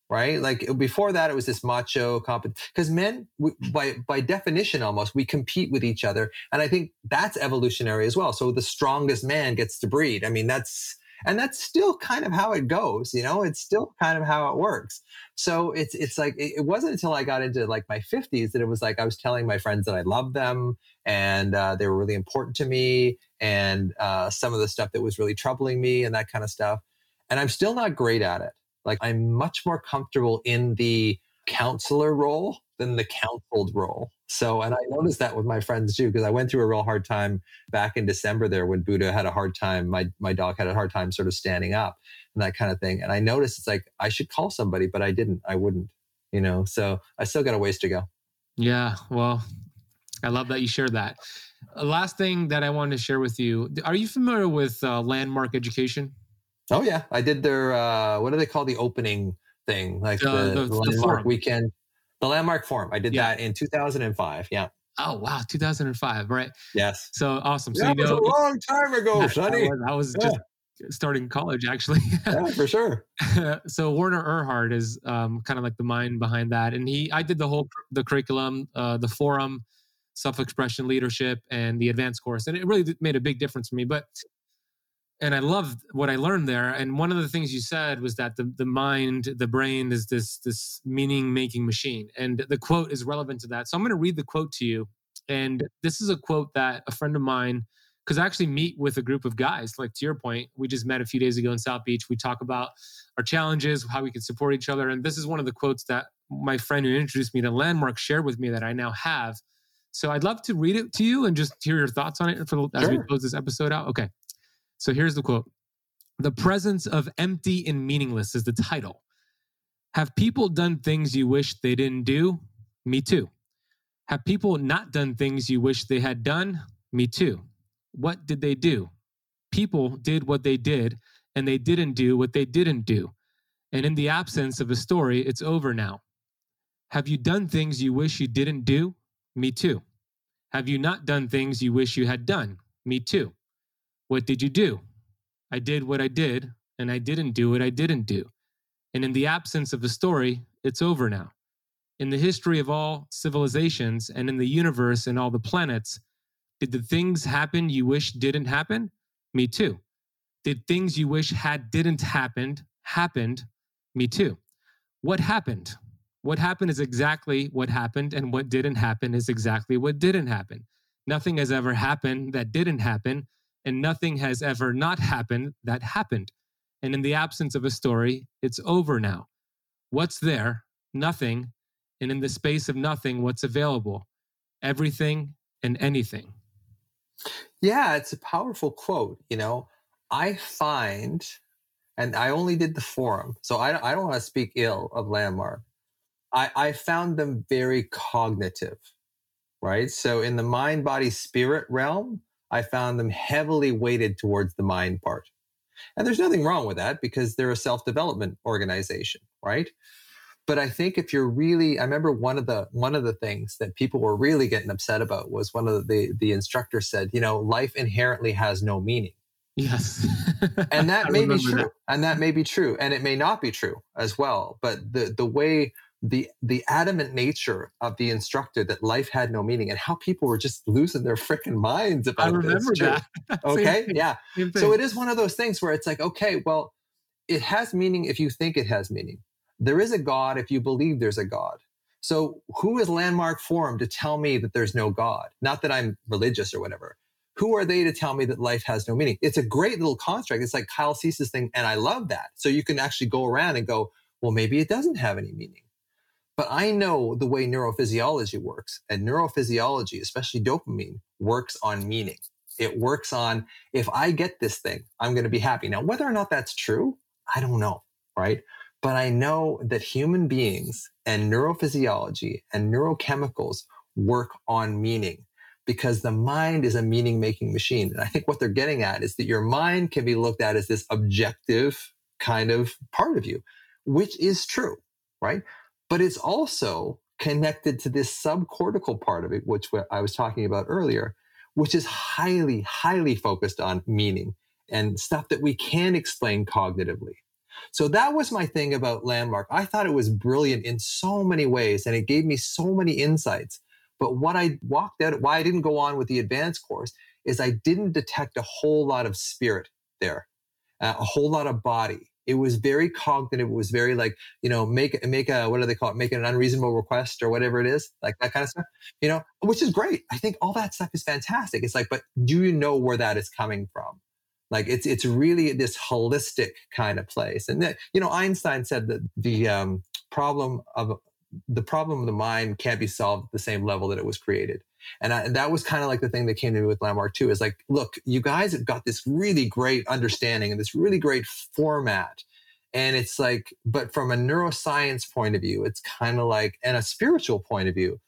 Right. Like before that, it was this macho competition because men, we, by, by definition, almost we compete with each other. And I think that's evolutionary as well. So the strongest man gets to breed. I mean, that's, and that's still kind of how it goes. You know, it's still kind of how it works. So it's, it's like, it, wasn't until I got into like my fifties that it was like, I was telling my friends that I loved them and uh, they were really important to me and uh, some of the stuff that was really troubling me and that kind of stuff. And I'm still not great at it. Like I'm much more comfortable in the counselor role than the counseled role. So, and I noticed that with my friends too, because I went through a real hard time back in December there when Buddha had a hard time. My, my dog had a hard time sort of standing up and that kind of thing. And I noticed it's like, I should call somebody, but I didn't, I wouldn't, you know, so I still got a ways to go. Yeah. Well, I love that you shared that. Uh, Last thing that I wanted to share with you are you familiar with uh, Landmark Education? Oh yeah. I did their, uh, what do they call the opening thing? Like Uh, the, the- the the landmark forum. weekend, the landmark forum. I did Yeah. that in 2005. Yeah. Oh, wow. 2005. Right. Yes. So awesome. So, that you was know, a long time ago, I Sonny. was, I was just starting college actually. yeah, for sure. so Werner Erhard is um, kind of like the mind behind that, and he I did the whole the curriculum, uh, the forum, self expression, leadership, and the advanced course, and it really made a big difference for me. But and I loved what I learned there. And one of the things you said was that the the mind, the brain, is this this meaning making machine, and the quote is relevant to that. So I'm going to read the quote to you, and this is a quote that a friend of mine because I actually meet with a group of guys. Like to your point, we just met a few days ago in South Beach. We talk about our challenges, how we can support each other. And this is one of the quotes that my friend who introduced me to Landmark shared with me that I now have. So I'd love to read it to you and just hear your thoughts on it for the, as we close this episode out. Okay. So here's the quote The presence of empty and meaningless is the title. Have people done things you wish they didn't do? Me too. Have people not done things you wish they had done? Me too. What did they do? People did what they did, and they didn't do what they didn't do. And in the absence of a story, it's over now. Have you done things you wish you didn't do? Me too. Have you not done things you wish you had done? Me too. What did you do? I did what I did, and I didn't do what I didn't do. And in the absence of a story, it's over now. In the history of all civilizations and in the universe and all the planets, did the things happen you wish didn't happen? Me too. Did things you wish had didn't happened happened? Me too. What happened? What happened is exactly what happened, and what didn't happen is exactly what didn't happen. Nothing has ever happened that didn't happen, and nothing has ever not happened that happened. And in the absence of a story, it's over now. What's there? Nothing. And in the space of nothing, what's available? Everything and anything. Yeah, it's a powerful quote. You know, I find, and I only did the forum, so I, I don't want to speak ill of Landmark. I, I found them very cognitive, right? So in the mind, body, spirit realm, I found them heavily weighted towards the mind part. And there's nothing wrong with that because they're a self development organization, right? But I think if you're really, I remember one of the one of the things that people were really getting upset about was one of the the instructors said, you know, life inherently has no meaning. Yes. and that may be true. That. And that may be true. And it may not be true as well. But the the way the the adamant nature of the instructor that life had no meaning and how people were just losing their freaking minds about it. I remember that. okay. yeah. So it is one of those things where it's like, okay, well, it has meaning if you think it has meaning. There is a God if you believe there's a God. So who is Landmark Forum to tell me that there's no God? Not that I'm religious or whatever. Who are they to tell me that life has no meaning? It's a great little construct. It's like Kyle Cease's thing. And I love that. So you can actually go around and go, well, maybe it doesn't have any meaning. But I know the way neurophysiology works, and neurophysiology, especially dopamine, works on meaning. It works on if I get this thing, I'm going to be happy. Now, whether or not that's true, I don't know, right? But I know that human beings and neurophysiology and neurochemicals work on meaning because the mind is a meaning making machine. And I think what they're getting at is that your mind can be looked at as this objective kind of part of you, which is true, right? But it's also connected to this subcortical part of it, which I was talking about earlier, which is highly, highly focused on meaning and stuff that we can explain cognitively. So that was my thing about Landmark. I thought it was brilliant in so many ways and it gave me so many insights. But what I walked out, why I didn't go on with the advanced course is I didn't detect a whole lot of spirit there, uh, a whole lot of body. It was very cognitive. It was very like, you know, make, make a, what do they call it? Make an unreasonable request or whatever it is, like that kind of stuff, you know, which is great. I think all that stuff is fantastic. It's like, but do you know where that is coming from? Like it's, it's really this holistic kind of place. And that, you know, Einstein said that the um, problem of the problem of the mind can't be solved at the same level that it was created. And, I, and that was kind of like the thing that came to me with Landmark too is like, look, you guys have got this really great understanding and this really great format. And it's like, but from a neuroscience point of view, it's kind of like, and a spiritual point of view,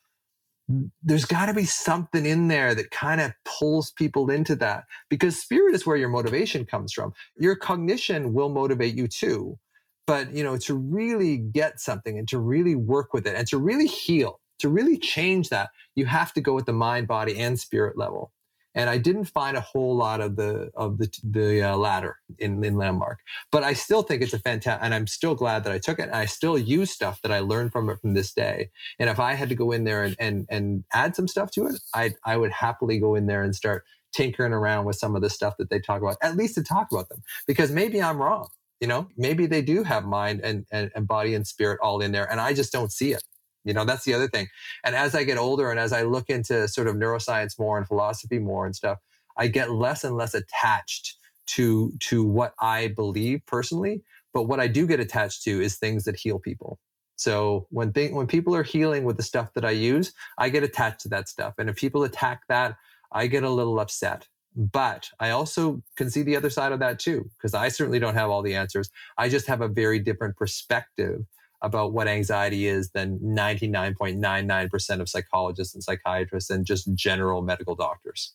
there's got to be something in there that kind of pulls people into that because spirit is where your motivation comes from. Your cognition will motivate you too. But, you know, to really get something and to really work with it and to really heal, to really change that, you have to go with the mind, body, and spirit level. And I didn't find a whole lot of the of the the uh, latter in, in Landmark, but I still think it's a fantastic. And I'm still glad that I took it. And I still use stuff that I learned from it from this day. And if I had to go in there and and, and add some stuff to it, I I would happily go in there and start tinkering around with some of the stuff that they talk about, at least to talk about them, because maybe I'm wrong you know maybe they do have mind and, and, and body and spirit all in there and i just don't see it you know that's the other thing. And as i get older and as i look into sort of neuroscience more and philosophy more and stuff i get less and less attached to to what i believe personally. But what i do get attached to is things that heal people. So when when people are healing with the stuff that i use i get attached to that stuff. And if people attack that i get a little upset. But I also can see the other side of that too, because I certainly don't have all the answers. I just have a very different perspective about what anxiety is than 99.99% of psychologists and psychiatrists and just general medical doctors.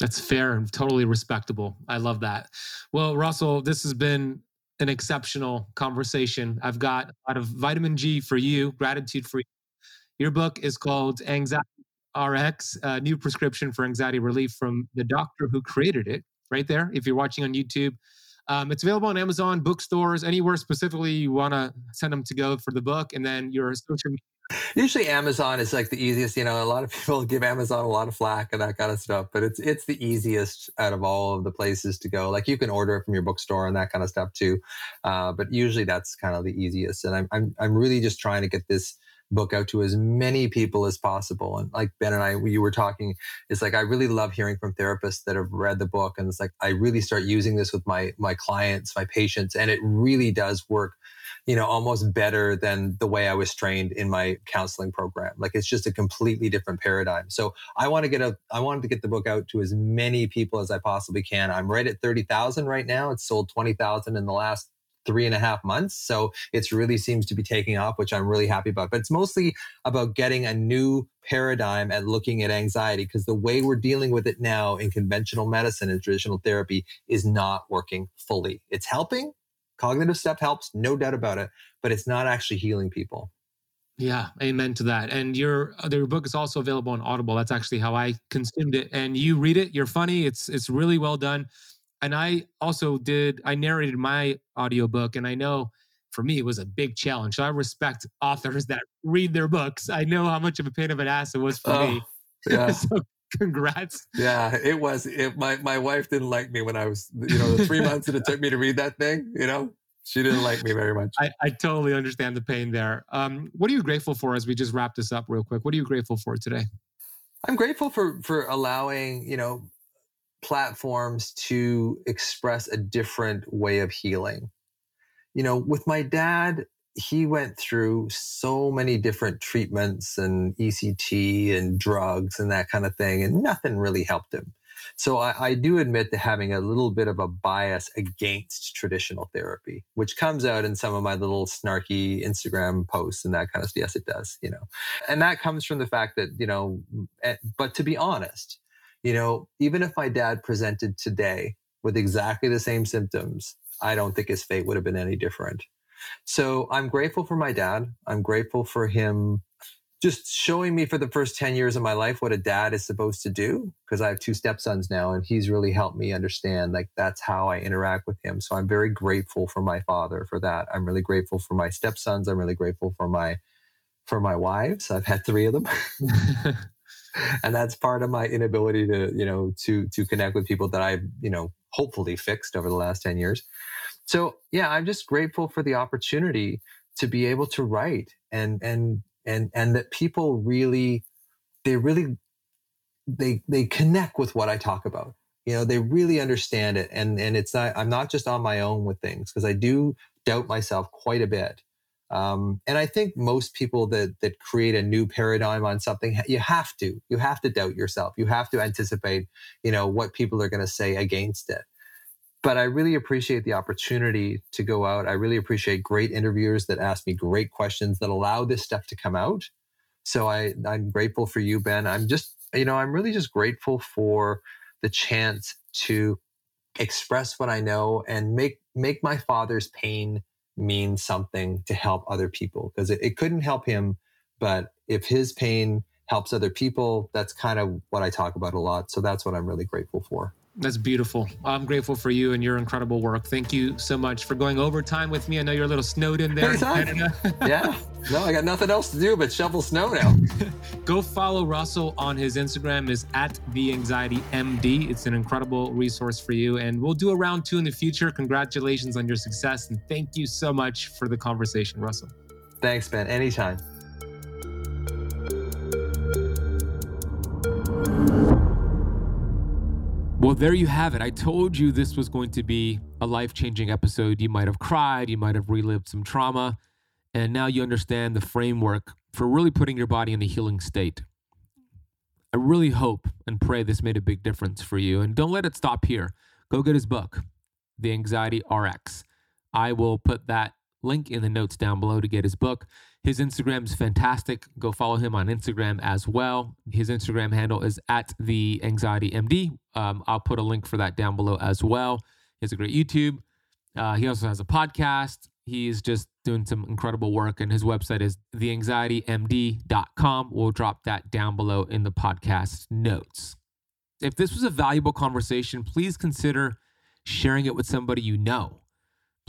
That's fair and totally respectable. I love that. Well, Russell, this has been an exceptional conversation. I've got a lot of vitamin G for you, gratitude for you. Your book is called Anxiety RX, a new prescription for anxiety relief from the doctor who created it, right there. If you're watching on YouTube, um, it's available on Amazon, bookstores, anywhere specifically you want to send them to go for the book, and then your social media. Usually, Amazon is like the easiest. You know, a lot of people give Amazon a lot of flack and that kind of stuff, but it's it's the easiest out of all of the places to go. Like you can order it from your bookstore and that kind of stuff too, uh, but usually that's kind of the easiest. And I'm I'm I'm really just trying to get this book out to as many people as possible. And like Ben and I, you were talking, it's like I really love hearing from therapists that have read the book, and it's like I really start using this with my my clients, my patients, and it really does work. you know, almost better than the way I was trained in my counseling program. Like it's just a completely different paradigm. So I want to get a, I wanted to get the book out to as many people as I possibly can. I'm right at 30,000 right now. It's sold 20,000 in the last three and a half months. So it's really seems to be taking off, which I'm really happy about. But it's mostly about getting a new paradigm at looking at anxiety because the way we're dealing with it now in conventional medicine and traditional therapy is not working fully. It's helping. Cognitive stuff helps, no doubt about it, but it's not actually healing people. Yeah, amen to that. And your your book is also available on Audible. That's actually how I consumed it. And you read it. You're funny. It's it's really well done and I also did, I narrated my audiobook, and I know for me it was a big challenge. So I respect authors that read their books. I know how much of a pain of an ass it was for oh, me. Yeah. so congrats. Yeah, it was. It, my my wife didn't like me when I was, you know, the three months that it took me to read that thing. You know, she didn't like me very much. I, I totally understand the pain there. Um, what are you grateful for as we just wrap this up real quick? What are you grateful for today? I'm grateful for for allowing you know platforms to express a different way of healing. You know, with my dad, he went through so many different treatments and ECT and drugs and that kind of thing, and nothing really helped him. So I, I, do admit to having a little bit of a bias against traditional therapy, which comes out in some of my little snarky Instagram posts and that kind of stuff. Yes, it does, you know. And that comes from the fact that, you know, eh, but to be honest, you know, even if my dad presented today with exactly the same symptoms, I don't think his fate would have been any different. So I'm grateful for my dad. I'm grateful for him just showing me for the first 10 years of my life what a dad is supposed to do because I have two stepsons now and he's really helped me understand like that's how I interact with him. So I'm very grateful for my father for that. I'm really grateful for my stepsons. I'm really grateful for my for my wives. I've had 3 of them. and that's part of my inability to you know to to connect with people that i've you know hopefully fixed over the last 10 years. So yeah i'm just grateful for the opportunity to be able to write and and and and that people really they really they they connect with what i talk about. You know they really understand it. And and it's not i'm not just on my own with things because i do doubt myself quite a bit um, and I think most people that that create a new paradigm on something, you have to, you have to doubt yourself. You have to anticipate, you know, what people are going to say against it. But I really appreciate the opportunity to go out. I really appreciate great interviewers that ask me great questions that allow this stuff to come out. So I, I'm grateful for you, Ben. I'm just, you know, I'm really just grateful for the chance to express what I know and make make my father's pain means something to help other people because it, it couldn't help him. But if his pain helps other people, that's kind of what I talk about a lot. So that's what I'm really grateful for. That's beautiful. I'm grateful for you and your incredible work. Thank you so much for going overtime with me. I know you're a little snowed in there. In yeah. No, I got nothing else to do but shovel snow now. Go follow Russell on his Instagram is at the anxiety MD. It's an incredible resource for you. And we'll do a round two in the future. Congratulations on your success. And thank you so much for the conversation, Russell. Thanks, Ben. Anytime. Well, there you have it. I told you this was going to be a life changing episode. You might have cried, you might have relived some trauma, and now you understand the framework for really putting your body in a healing state. I really hope and pray this made a big difference for you. And don't let it stop here. Go get his book, The Anxiety RX. I will put that link in the notes down below to get his book. His Instagram is fantastic. Go follow him on Instagram as well. His Instagram handle is at the Anxiety MD. Um, I'll put a link for that down below as well. He has a great YouTube. Uh, he also has a podcast. He's just doing some incredible work, and his website is theanxietymd.com. We'll drop that down below in the podcast notes. If this was a valuable conversation, please consider sharing it with somebody you know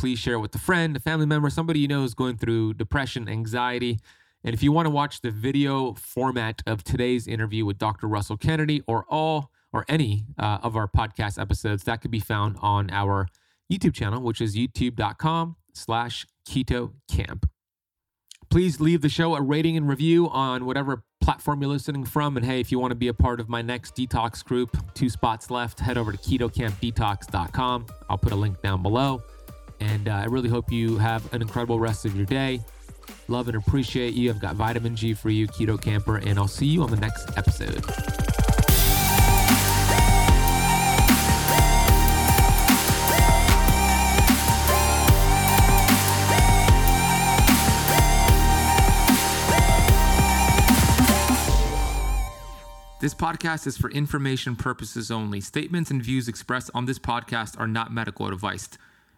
please share it with a friend, a family member, somebody you know is going through depression, anxiety. And if you want to watch the video format of today's interview with Dr. Russell Kennedy or all or any uh, of our podcast episodes, that could be found on our YouTube channel, which is youtube.com slash keto kamp. Please leave the show a rating and review on whatever platform you're listening from. And hey, if you want to be a part of my next detox group, two spots left, head over to ketokampdetox.com. I'll put a link down below. And uh, I really hope you have an incredible rest of your day. Love and appreciate you. I've got vitamin G for you, Keto Kamper, and I'll see you on the next episode. This podcast is for information purposes only. Statements and views expressed on this podcast are not medical advice.